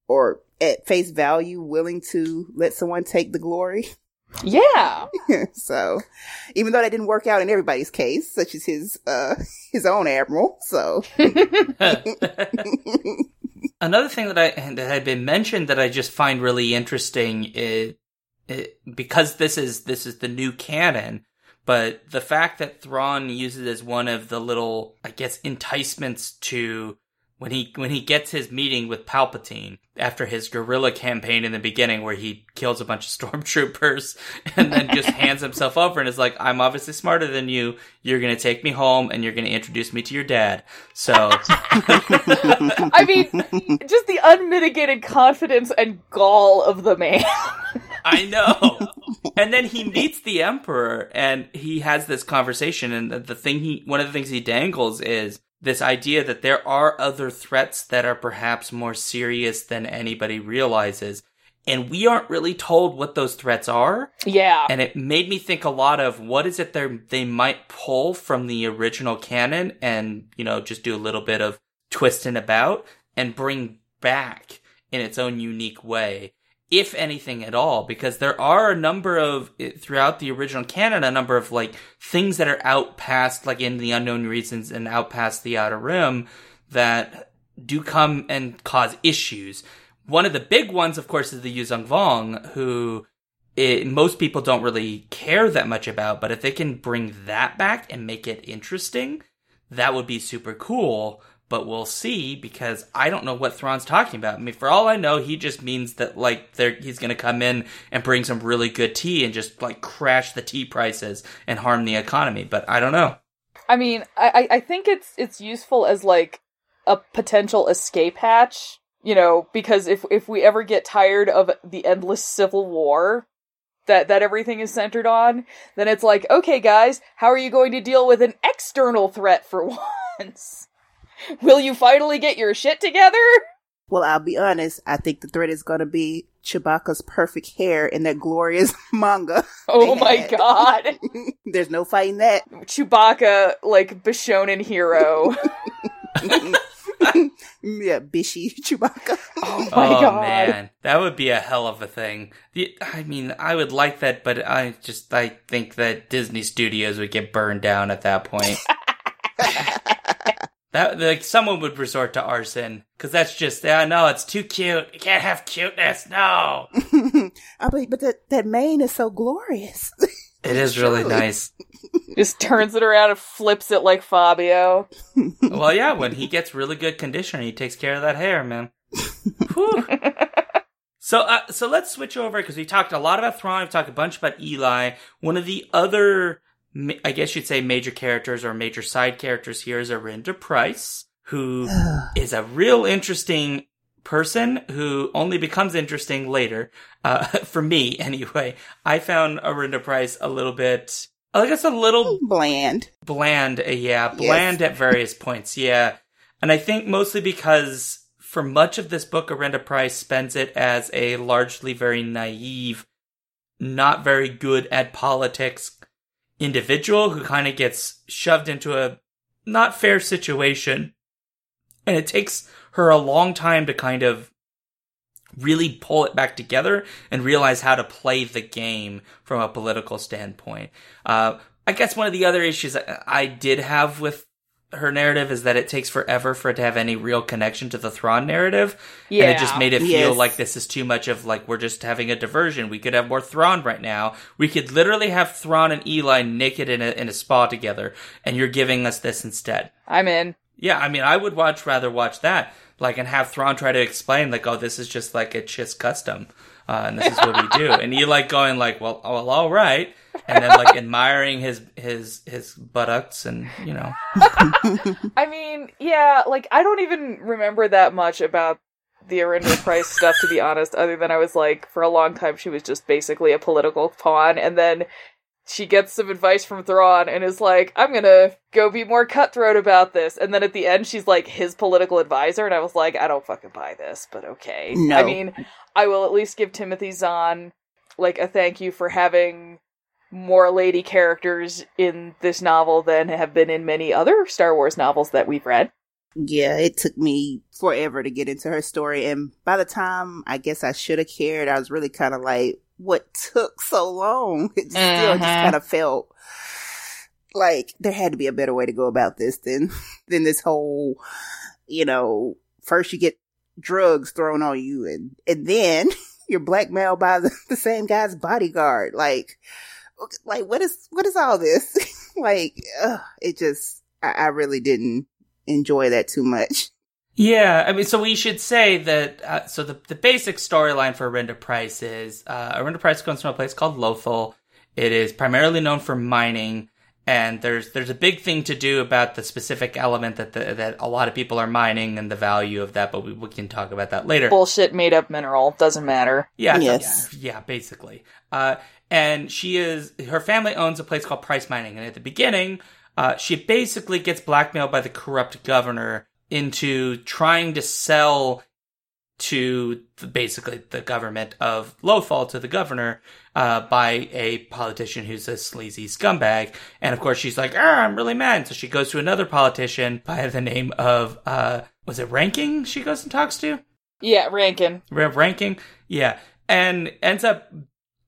or at face value, willing to let someone take the glory. [LAUGHS] Yeah. so, even though that didn't work out in everybody's case, such as his, uh, [LAUGHS] his own admiral, so. [LAUGHS] Another thing that I that had been mentioned that I just find really interesting is, it, because this is this is the new canon, but the fact that Thrawn uses as one of the little I guess enticements to when he when he gets his meeting with Palpatine after his guerrilla campaign in the beginning where he kills a bunch of [LAUGHS] stormtroopers and then just [LAUGHS] hands himself over and is like I'm obviously smarter than you. You're going to take me home and you're going to introduce me to your dad. So [LAUGHS] I mean just the unmitigated confidence and gall of the man. I know. And then he meets the emperor and he has this conversation and the, the thing he one of the things he dangles is this idea that there are other threats that are perhaps more serious than anybody realizes. And we aren't really told what those threats are. Yeah. And it made me think a lot of what is it they they might pull from the original canon and, you know, just do a little bit of twisting about and bring back in its own unique way if anything at all, because there are a number of eh, throughout the original canon, a number of like things that are out past like in the unknown regions and out past the outer rim that do come and cause issues. One of the big ones, of course, is the Yuuzhan Vong, who it, most people don't really care that much about, but if they can bring that back and make it interesting, that would be super cool but we'll see because I don't know what Thrawn's talking about. I mean, for all I know, he just means that like he's going to come in and bring some really good tea and just like crash the tea prices and harm the economy. But I don't know. I mean, I I think it's it's useful as like a potential escape hatch you know, because if if we ever get tired of the endless civil war that that everything is centered on, then it's like, okay, guys, how are you going to deal with an external threat for [LAUGHS] once? [LAUGHS] Will you finally get your shit together? Well, I'll be honest. I think the threat is going to be Chewbacca's perfect hair in that glorious [LAUGHS] manga. Oh my had. god. [LAUGHS] There's no fighting that. Chewbacca, like Bishonen hero. yeah, Bishy Chewbacca. Oh my oh god. man, that would be a hell of a thing. The- I mean, I would like that, but I just I think that Disney Studios would get burned down at that point. That like someone would resort to arson because that's just yeah no, it's too cute. You can't have cuteness. No, [LAUGHS] oh, but but that that mane is so glorious. [LAUGHS] it is really nice. [LAUGHS] Just turns it around and flips it like Fabio. Well, yeah, when he gets really good conditioner, he takes care of that hair, man. So, uh, so let's switch over because we talked a lot about Thrawn. We've talked a bunch about Eli. One of the other, ma- I guess you'd say, major characters or major side characters here is Arihnda Pryce, who [SIGHS] is a real interesting person who only becomes interesting later. Uh, [LAUGHS] for me, anyway. I found Arihnda Pryce a little bit, I guess a little Bland. bland uh, yeah bland at various points yeah and i think mostly because for much of this book Arihnda Pryce spends it as a largely very naive not very good at politics individual who kind of gets shoved into a not fair situation and it takes her a long time to kind of really pull it back together and realize how to play the game from a political standpoint. Uh, I guess one of the other issues I, did have with her narrative is that it takes forever for it to have any real connection to the Thrawn narrative. And it just made it feel Yes. like this is too much of like we're just having a diversion. We could have more Thrawn right now. We could literally have Thrawn and Eli naked in a in a spa together, and you're giving us this instead. I'm in. Yeah, I mean, I would watch rather watch that, like, and have Thrawn try to explain, like, oh, this is just like a Chiss custom, uh, and this is what we do, and you like going like, well, well, all right, and then like admiring his his his buttocks, and you know, [LAUGHS] I mean, yeah, like I don't even remember that much about the Arihnda Pryce stuff to be honest, other than I was like, for a long time she was just basically a political pawn, and then she gets some advice from Thrawn and is like, I'm gonna go be more cutthroat about this. And then at the end she's like his political advisor, and I was like, I don't fucking buy this, but okay. No. I mean, I will at least give Timothy Zahn like a thank you for having more lady characters in this novel than have been in many other Star Wars novels that we've read. Yeah, it took me forever to get into her story. And by the time I guess I should have cared, I was really kind of like, what took so long? [LAUGHS] It still just Mhm. kind of felt like there had to be a better way to go about this than, [LAUGHS] than this whole, you know, first you get drugs thrown on you and, and then [LAUGHS] you're blackmailed by the, the same guy's bodyguard. Like, like what is, what is all this? like, ugh, it just, I, I really didn't enjoy that too much. Yeah, I mean, so we should say that. Uh, so the the basic storyline for Arihnda Pryce is uh, Arihnda Pryce comes from a place called Lothal. It is primarily known for mining, and there's there's a big thing to do about the specific element that the, that a lot of people are mining and the value of that. But we, we can talk about that later. Bullshit made up mineral. Doesn't matter. Yeah, it's- Yes. yeah, yeah, basically. Uh, and she is her family owns a place called Pryce Mining, and at the beginning, uh, she basically gets blackmailed by the corrupt governor into trying to sell to the, basically the government of Lothal to the governor uh, by a politician who's a sleazy scumbag. And of course, she's like, ah, I'm really mad. So she goes to another politician by the name of, uh, was it Renking she goes and talks to? Yeah, Rankin. Rev Renking, yeah, and ends up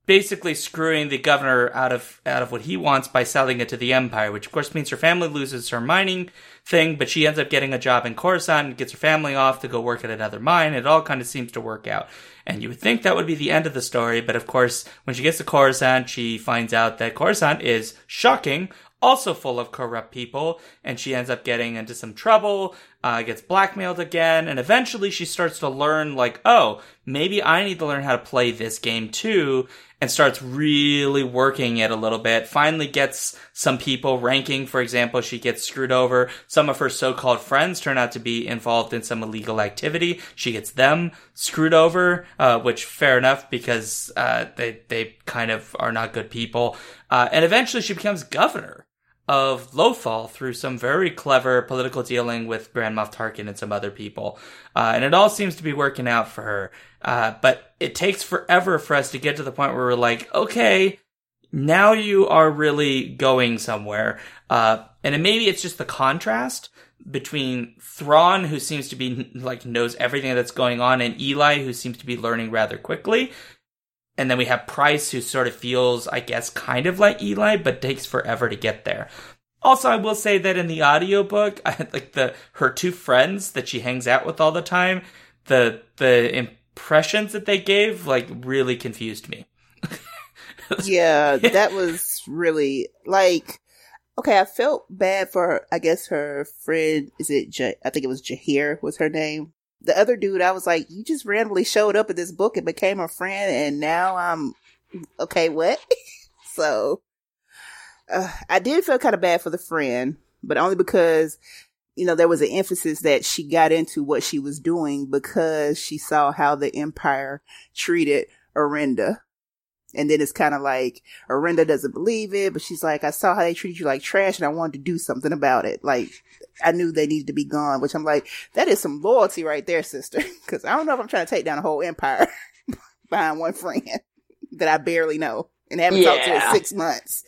basically screwing the governor out of out of what he wants by selling it to the empire, which of course means her family loses her mining thing, but she ends up getting a job in Coruscant and gets her family off to go work at another mine. It all kind of seems to work out. And you would think that would be the end of the story, but of course, when she gets to Coruscant, she finds out that Coruscant is shocking, also full of corrupt people, and she ends up getting into some trouble, uh, gets blackmailed again, and eventually she starts to learn, like, oh, maybe I need to learn how to play this game too, and starts really working it a little bit. Finally gets some people Renking. For example, she gets screwed over. Some of her so-called friends turn out to be involved in some illegal activity. She gets them screwed over, uh, which fair enough because uh, they they kind of are not good people. Uh, and eventually, she becomes governor of Lothal through some very clever political dealing with Grand Moff Tarkin and some other people. Uh, and it all seems to be working out for her. Uh, but it takes forever for us to get to the point where we're like, okay, now you are really going somewhere. Uh, and maybe it's just the contrast between Thrawn, who seems to be like knows everything that's going on, and Eli, who seems to be learning rather quickly. And then we have Pryce, who sort of feels, I guess, kind of like Eli, but takes forever to get there. Also, I will say that in the audiobook, [LAUGHS] I like the her two friends that she hangs out with all the time, the the impressions that they gave like really confused me. [LAUGHS] yeah, that was really like okay. I felt bad for I guess her friend. Is it? J- I think it was Jahir was her name the other dude, I was like, you just randomly showed up in this book and became a friend, and now I'm okay. What? [LAUGHS] so uh, I did feel kind of bad for the friend, but only because you know there was an emphasis that she got into what she was doing because she saw how the Empire treated Arihnda. And then it's kind of like Arihnda doesn't believe it, but she's like, I saw how they treated you like trash and I wanted to do something about it. Like, I knew they needed to be gone, which I'm like, that is some loyalty right there, sister. [LAUGHS] Cause I don't know if I'm trying to take down a whole empire [LAUGHS] behind one friend [LAUGHS] that I barely know and haven't yeah. talked to in six months.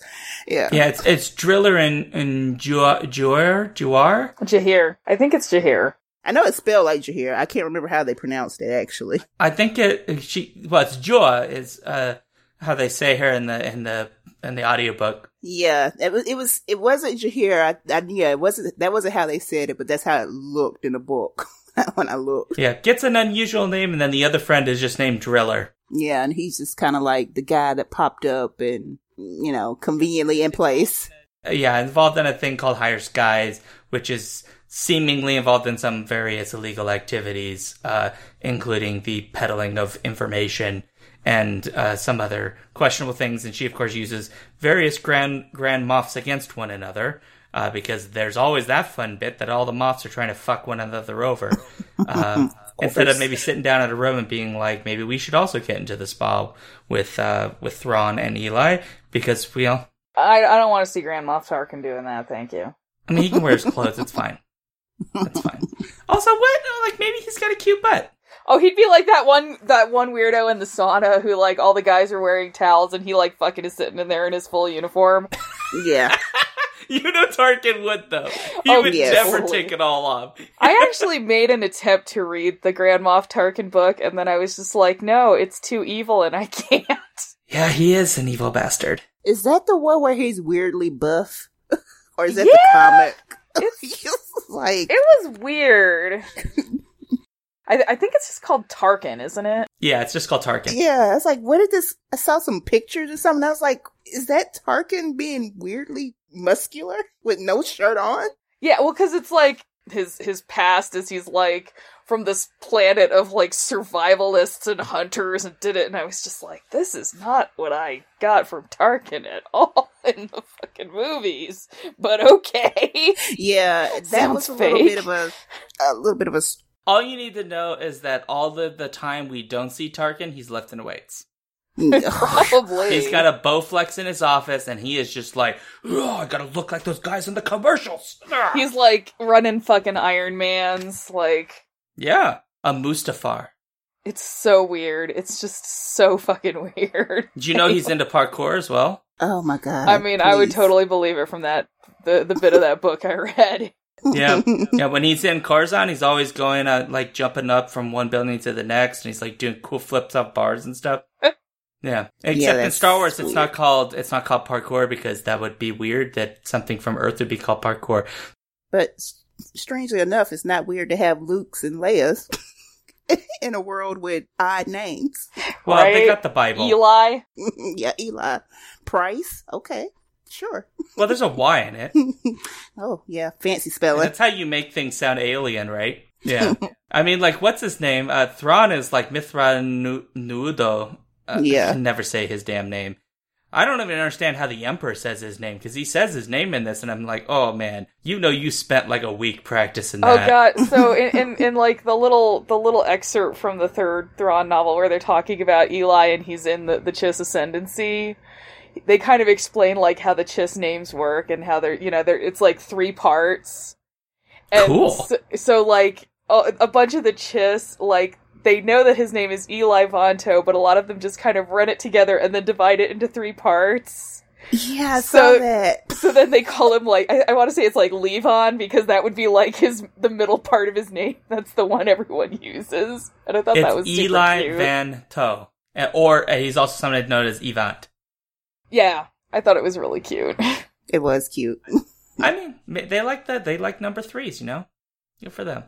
Yeah. Yeah, it's, it's Driller and, and Juar, Juar, Juar? Jaheir. I think it's Jaheir. I know it's spelled like Jaheir. I can't remember how they pronounced it actually. I think it, she, well, it's Jua is, uh, how they say her in the, in the in the audiobook. Yeah, it was it was it wasn't Jaheir. I, I yeah, it wasn't that wasn't how they said it, but that's how it looked in the book [LAUGHS] when I looked. Yeah, gets an unusual name, and then the other friend is just named Driller. Yeah, and he's just kind of like the guy that popped up and you know conveniently in place. Uh, yeah, involved in a thing called Higher Skies, which is seemingly involved in some various illegal activities, uh, including the peddling of information and uh, some other questionable things. And she, of course, uses various grand grand moffs against one another. Uh, because there's always that fun bit that all the Moffs are trying to fuck one another over. Um, [LAUGHS] instead of maybe sitting down at a room and being like, maybe we should also get into the spa with uh, with Thrawn and Eli because we all. I I don't want to see Grand Moff Tarkin doing that. Thank you. I mean, he can wear his clothes. It's fine. That's fine. [LAUGHS] Also, what? Like maybe he's got a cute butt. Oh, he'd be like that one that one weirdo in the sauna who like all the guys are wearing towels and he like fucking is sitting in there in his full uniform. [LAUGHS] Yeah. [LAUGHS] you know Tarkin would though. He oh, would yes. never totally. take it all off. I [LAUGHS] actually made an attempt to read the Grand Moff Tarkin book and then I was just like, no, it's too evil and I can't. Yeah, he is an evil bastard. Is that the one where he's weirdly buff? or is that yeah! the comic? It's like it was weird. I, I think it's just called Tarkin, isn't it? Yeah, it's just called Tarkin. Yeah, I was like, what did this? I saw some pictures or something. I was like, is that Tarkin being weirdly muscular with no shirt on? Yeah, well, because it's like his his past is he's like from this planet of like survivalists and hunters and did it, and I was just like, this is not what I got from Tarkin at [LAUGHS] all in the fucking movies. But okay, yeah, that Sounds was a fake. little bit of a a little bit of a all you need to know is that all of the time we don't see Tarkin, he's lifting weights. Probably. He's got a Bowflex in his office, and he is just like, oh, I gotta look like those guys in the commercials. He's like running fucking Iron Man's, like. Yeah, a Mustafar. It's so weird. It's just so fucking [LAUGHS] weird. Do you know he's into parkour as well? Oh my god! I mean, please. I would totally believe it from that the the bit of that book I read yeah, [LAUGHS] yeah. When he's in Coruscant, he's always going uh, like jumping up from one building to the next, and he's like doing cool flips off bars and stuff. Yeah, except yeah, in Star Wars, sweet. it's not called it's not called parkour because that would be weird. That something from Earth would be called parkour. But strangely enough, it's not weird to have Luke's and Leia's [LAUGHS] in a world with odd names. Well, right? they got the Bible. Eli. [LAUGHS] yeah, Eli. Pryce. Okay. Sure. [LAUGHS] Well, there's a Y in it. [LAUGHS] oh, yeah. Fancy spelling. And that's how you make things sound alien, right? Yeah. [LAUGHS] I mean, like, what's his name? Uh, Thrawn is like Mithra Nu- Nudo. Uh, Yeah. I can never say his damn name. I don't even understand how the Emperor says his name because he says his name in this, and I'm like, oh man, you know, you spent like a week practicing Oh that. god! So in, in in like the little the little excerpt from the third Thrawn novel where they're talking about Eli and he's in the the Chiss ascendancy, they kind of explain like how the Chiss names work and how they're you know they're it's like three parts. And Cool. So, so like a, a bunch of the Chiss like they know that his name is Eli Vanto, but a lot of them just kind of run it together and then divide it into three parts. Yeah, So- saw that. So then they call him like I, I want to say it's like Levon because that would be like his the middle part of his name. [LAUGHS] That's the one everyone uses, and I thought that was Eli cute. Van Toe, Uh, or uh, he's also sometimes known as Evant. Yeah, I thought it was really cute. [LAUGHS] It was cute. [LAUGHS] I mean, they like that. They like number threes, you know. Good for them.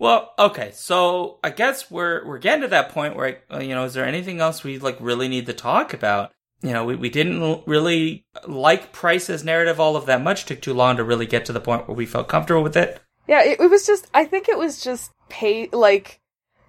Well, okay, so I guess we're we're getting to that point where uh, you know, is there anything else we like really need to talk about? You know, we we didn't really like Pryce's narrative all of that much. Took too long to really get to the point where we felt comfortable with it. yeah, it, it was just I think it was just pay like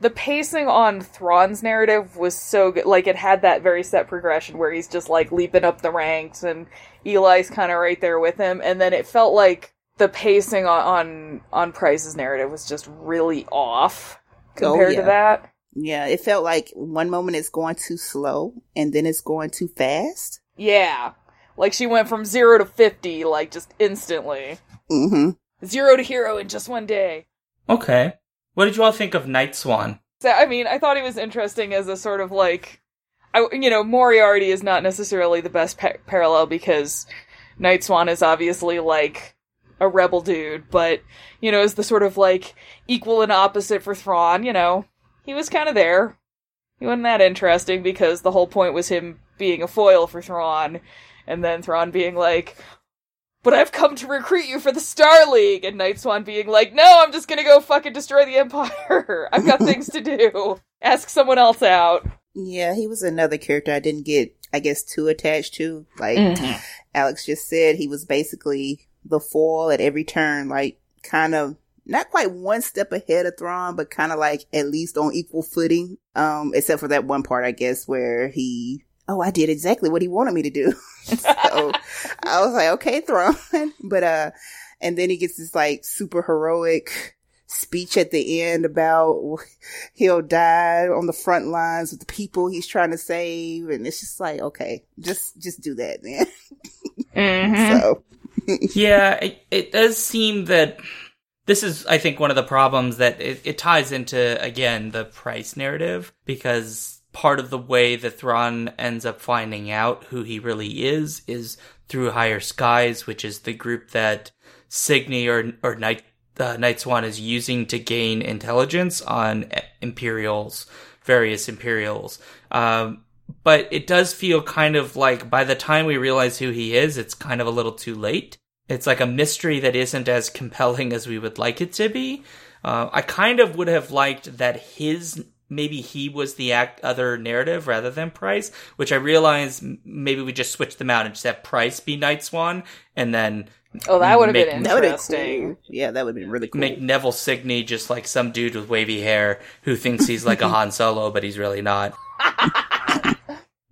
the pacing on Thrawn's narrative was so good. Like it had that very set progression where he's just like leaping up the ranks, and Eli's kind of right there with him, and then it felt like the pacing on on, on Pryce's narrative was just really off Oh, compared yeah. to that. Yeah, it felt like one moment it's going too slow and then it's going too fast. Yeah. Like she went from zero to 50, like just instantly. Mm-hmm. Zero to hero in just one day. Okay, what did you all think of Night Swan? I mean, I thought he was interesting as a sort of like, I, you know, Moriarty is not necessarily the best pa- parallel because Night Swan is obviously like a rebel dude, but, you know, is the sort of like equal and opposite for Thrawn, you know. He was kind of there. He wasn't that interesting because the whole point was him being a foil for Thrawn, and then Thrawn being like, but I've come to recruit you for the Star League, and Night Swan being like, no, I'm just gonna go fucking destroy the Empire. [LAUGHS] I've got things to do. Ask someone else out. Yeah, he was another character I didn't get, I guess, too attached to. Like Mhm. Alex just said, he was basically the foil at every turn, like kind of not quite one step ahead of Thrawn, but kind of like at least on equal footing. Um, except for that one part, I guess, where he, oh, I did exactly what he wanted me to do. [LAUGHS] so I was like, okay, Thrawn. [LAUGHS] but, uh, and then he gets this like super heroic speech at the end about [LAUGHS] he'll die on the front lines with the people he's trying to save. And it's just like, okay, just, just do that, man. Mm-hmm. So, yeah, it, it does seem that this is, I think, one of the problems that it, it ties into, again, the Pryce narrative, because part of the way that Thrawn ends up finding out who he really is is through Higher Skies, which is the group that Cygni or, or Night, uh, Night Swan is using to gain intelligence on Imperials, various Imperials. Um, but it does feel kind of like by the time we realize who he is, it's kind of a little too late. It's like a mystery that isn't as [LAUGHS] compelling as we would like it to be. Uh, I kind of would have liked that his maybe he was the act other narrative rather than Pryce, which I realize maybe we just switch them out and just have Pryce be Night Swan, and then Oh, that would have been that would have interesting. cool. Yeah, that would have been really cool. make Nevil Cygni just like some dude with wavy hair who thinks he's like a [LAUGHS] Han Solo, but he's really not.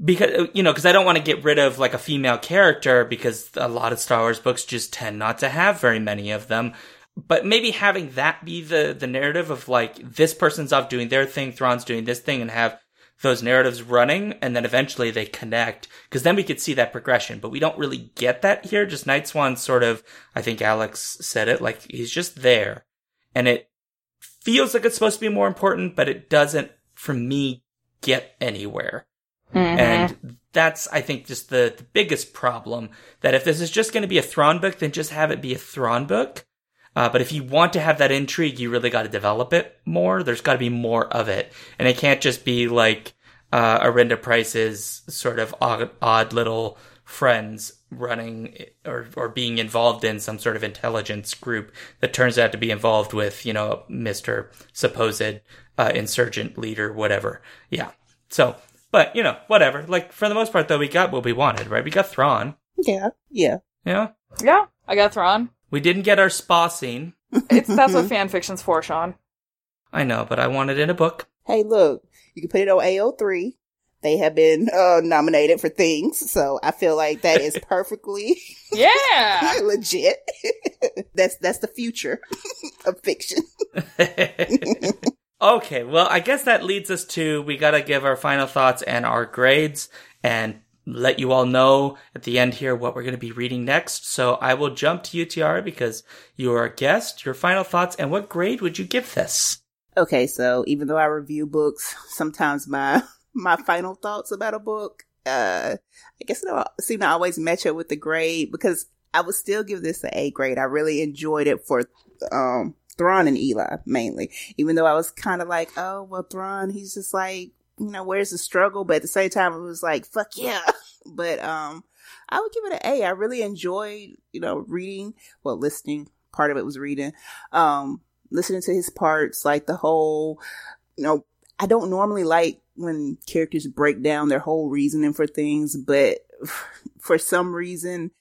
because you know, because I don't want to get rid of like a female character because a lot of Star Wars books just tend not to have very many of them. But maybe having that be the the narrative of like this person's off doing their thing, Thrawn's doing this thing, and have those narratives running, and then eventually they connect, because then we could see that progression. But we don't really get that here. Just Night Swan's sort of, I think Alex said it, like he's just there, and it feels like it's supposed to be more important, but it doesn't, for me, get anywhere. Mm-hmm. And that's, I think, just the, the biggest problem. That if this is just going to be a Thrawn book, then just have it be a Thrawn book. Uh, but if you want to have that intrigue, you really got to develop it more. There's got to be more of it, and it can't just be like uh, Arihnda Pryce's sort of odd, odd little friends running or or being involved in some sort of intelligence group that turns out to be involved with you know Mister supposed uh, insurgent leader, whatever. Yeah. So, but you know, whatever. Like for the most part, though, we got what we wanted, right? We got Thrawn. yeah, yeah. Yeah. Yeah, I got Thrawn. We didn't get our spa scene. It's that's what [LAUGHS] fan fiction's for, Shaun. I know, but I want it in a book. Hey, look, you can put it on AO3. They have been uh, nominated for things, so I feel like that is [LAUGHS] perfectly yeah [LAUGHS] legit. that's that's the future of fiction. okay, well, I guess that leads us to we got to give our final thoughts and our grades and let you all know at the end here what we're going to be reading next. So I will jump to Tiara, because you are a guest. Your final thoughts and what grade would you give this? Okay, so even though I review books, sometimes my [LAUGHS] my final thoughts about a book, uh, I guess don't seem to always match up with the grade because I would still give this an A grade. I really enjoyed it for um Thrawn and Eli mainly, even though I was kind of like, oh well, Thrawn, he's just like, you know, where's the struggle? But at the same time, it was like, fuck yeah. [LAUGHS] But um, I would give it an A. I really enjoyed, you know, reading, well, listening. Part of it was reading. Um, listening to his parts, like the whole, you know, I don't normally like when characters break down their whole reasoning for things, but [LAUGHS] for some reason,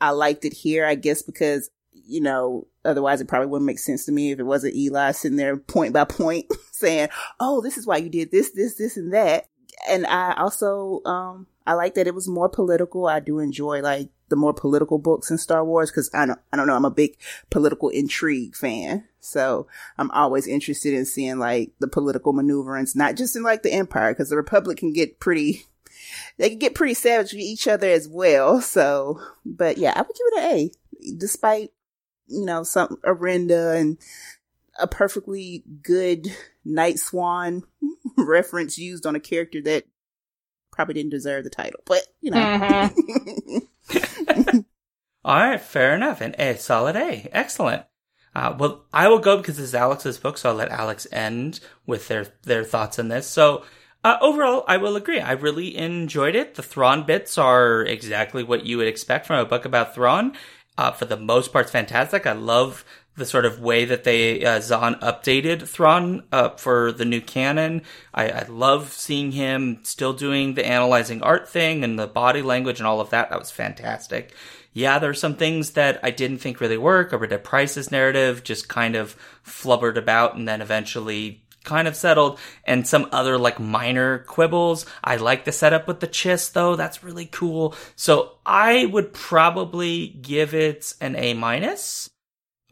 I liked it here, I guess because, you know, otherwise it probably wouldn't make sense to me if it wasn't Eli sitting there point by point [LAUGHS] saying, Oh, this is why you did this, this, this, and that. And I also, um, I like that it was more political. I do enjoy like the more political books in Star Wars because I don't, I don't know, I'm a big political intrigue fan. So I'm always interested in seeing like the political maneuverings, not just in like the Empire, because the Republic can get pretty, they can get pretty savage with each other as well. So, but yeah, I would give it an A, despite you know some Arihnda and a perfectly good Night Swan [LAUGHS] reference used on a character that probably didn't deserve the title, but you know. Mm-hmm. [LAUGHS] [LAUGHS] All right, fair enough. An A, solid A. Excellent. Uh, well, I will go because this is Alex's book, so I'll let Alex end with their their thoughts on this. So, uh, overall, I will agree. I really enjoyed it. The Thrawn bits are exactly what you would expect from a book about Thrawn. Uh, for the most part, it's fantastic. I love the sort of way that they uh, Zahn updated Thrawn uh, for the new canon. I, I love seeing him still doing the analyzing art thing and the body language and all of that. That was fantastic. Yeah, there are some things that I didn't think really work. Arihnda Pryce's narrative just kind of flubbered about and then eventually kind of settled and some other like minor quibbles. I like the setup with the Chiss though. That's really cool. So I would probably give it an A minus.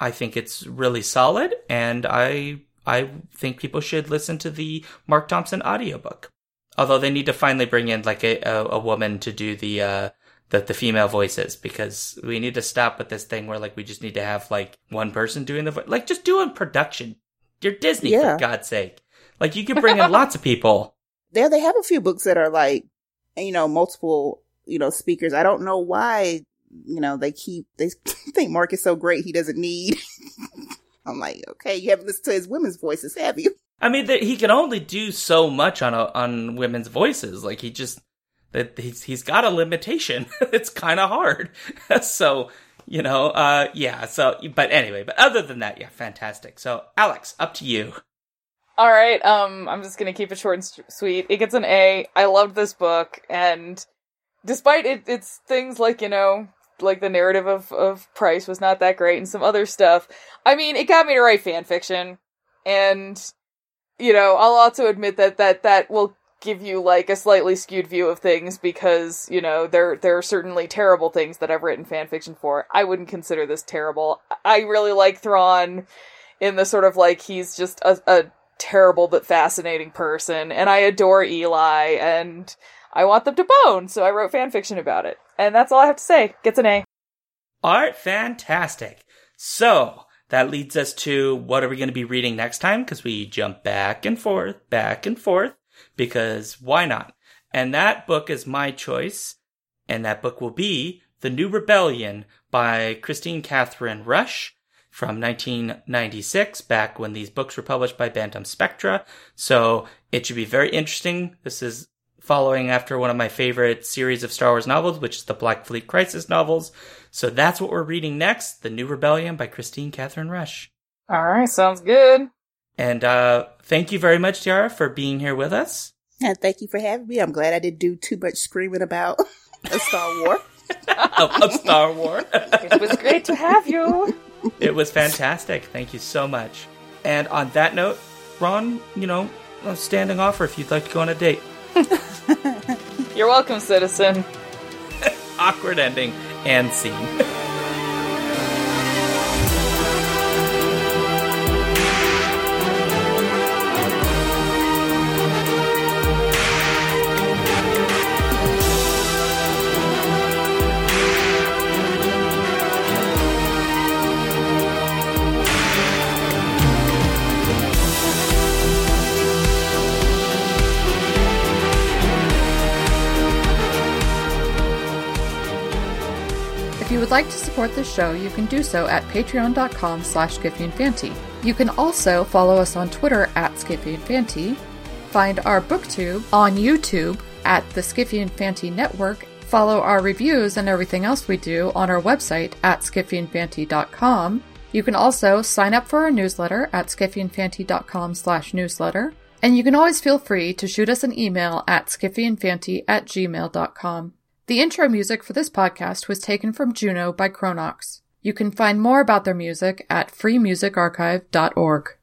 I think it's really solid and I I think people should listen to the Marc Thompson audiobook. Although they need to finally bring in like a, a, a woman to do the uh the, the female voices because we need to stop with this thing where like we just need to have like one person doing the voice. Like just do a production. You're Disney Yeah. for God's sake. Like you can bring in lots of people. [LAUGHS] there they have a few books that are like you know multiple you know speakers i don't know why you know they keep [LAUGHS] they think Marc is so great he doesn't need [LAUGHS] i'm like okay you haven't listened to his women's voices have you I mean, that he can only do so much on a, on women's voices. Like he just that he's he's got a limitation. [LAUGHS] it's kind of hard. so you know, uh, yeah. So, but anyway, but other than that, yeah, fantastic. So, Alex, up to you. All right, um, I'm just gonna keep it short and s- sweet. It gets an A. I loved this book, and despite it, its things like you know, like the narrative of of Pryce was not that great, and some other stuff. I mean, it got me to write fan fiction, and you know, I'll also admit that that that will give you like a slightly skewed view of things because you know there there are certainly terrible things that I've written fan fiction for. I wouldn't consider this terrible. I really like Thrawn in the sort of like he's just a, a terrible but fascinating person, and I adore Eli, and I want them to bone, so I wrote fan fiction about it, and that's all I have to say. Gets an A. Right, fantastic. So that leads us to what are we going to be reading next time? Because we jump back and forth, back and forth, because why not? And that book is my choice, and that book will be The New Rebellion by Kristine Kathryn Rusch from 1996, back when these books were published by Bantam Spectra. So it should be very interesting. This is following after one of my favorite series of Star Wars novels, which is the Black Fleet Crisis novels. So that's what we're reading next The New Rebellion by Kristine Kathryn Rusch. All right, sounds good. And uh, thank you very much, Tiara, for being here with us. and thank you for having me i'm glad i didn't do too much screaming about [LAUGHS] a star war of, [LAUGHS] of Star Wars. It was great to have you. it was fantastic. Thank you so much. And on that note, Ron, you know, a standing offer if you'd like to go on a date. You're welcome, citizen. Awkward ending and scene. Would like to support this show, you can do so at patreon.com slash skiffyandfanty. You can also follow us on Twitter at skiffyandfanty, find our booktube on YouTube at the Skiffy and Fanty Network, follow our reviews and everything else we do on our website at skiffyandfanty.com. You can also sign up for our newsletter at skiffyandfanty.com slash newsletter, and you can always feel free to shoot us an email at skiffyandfanty at gmail.com. The intro music for this podcast was taken from Juno by Chronox. You can find more about their music at freemusicarchive.org.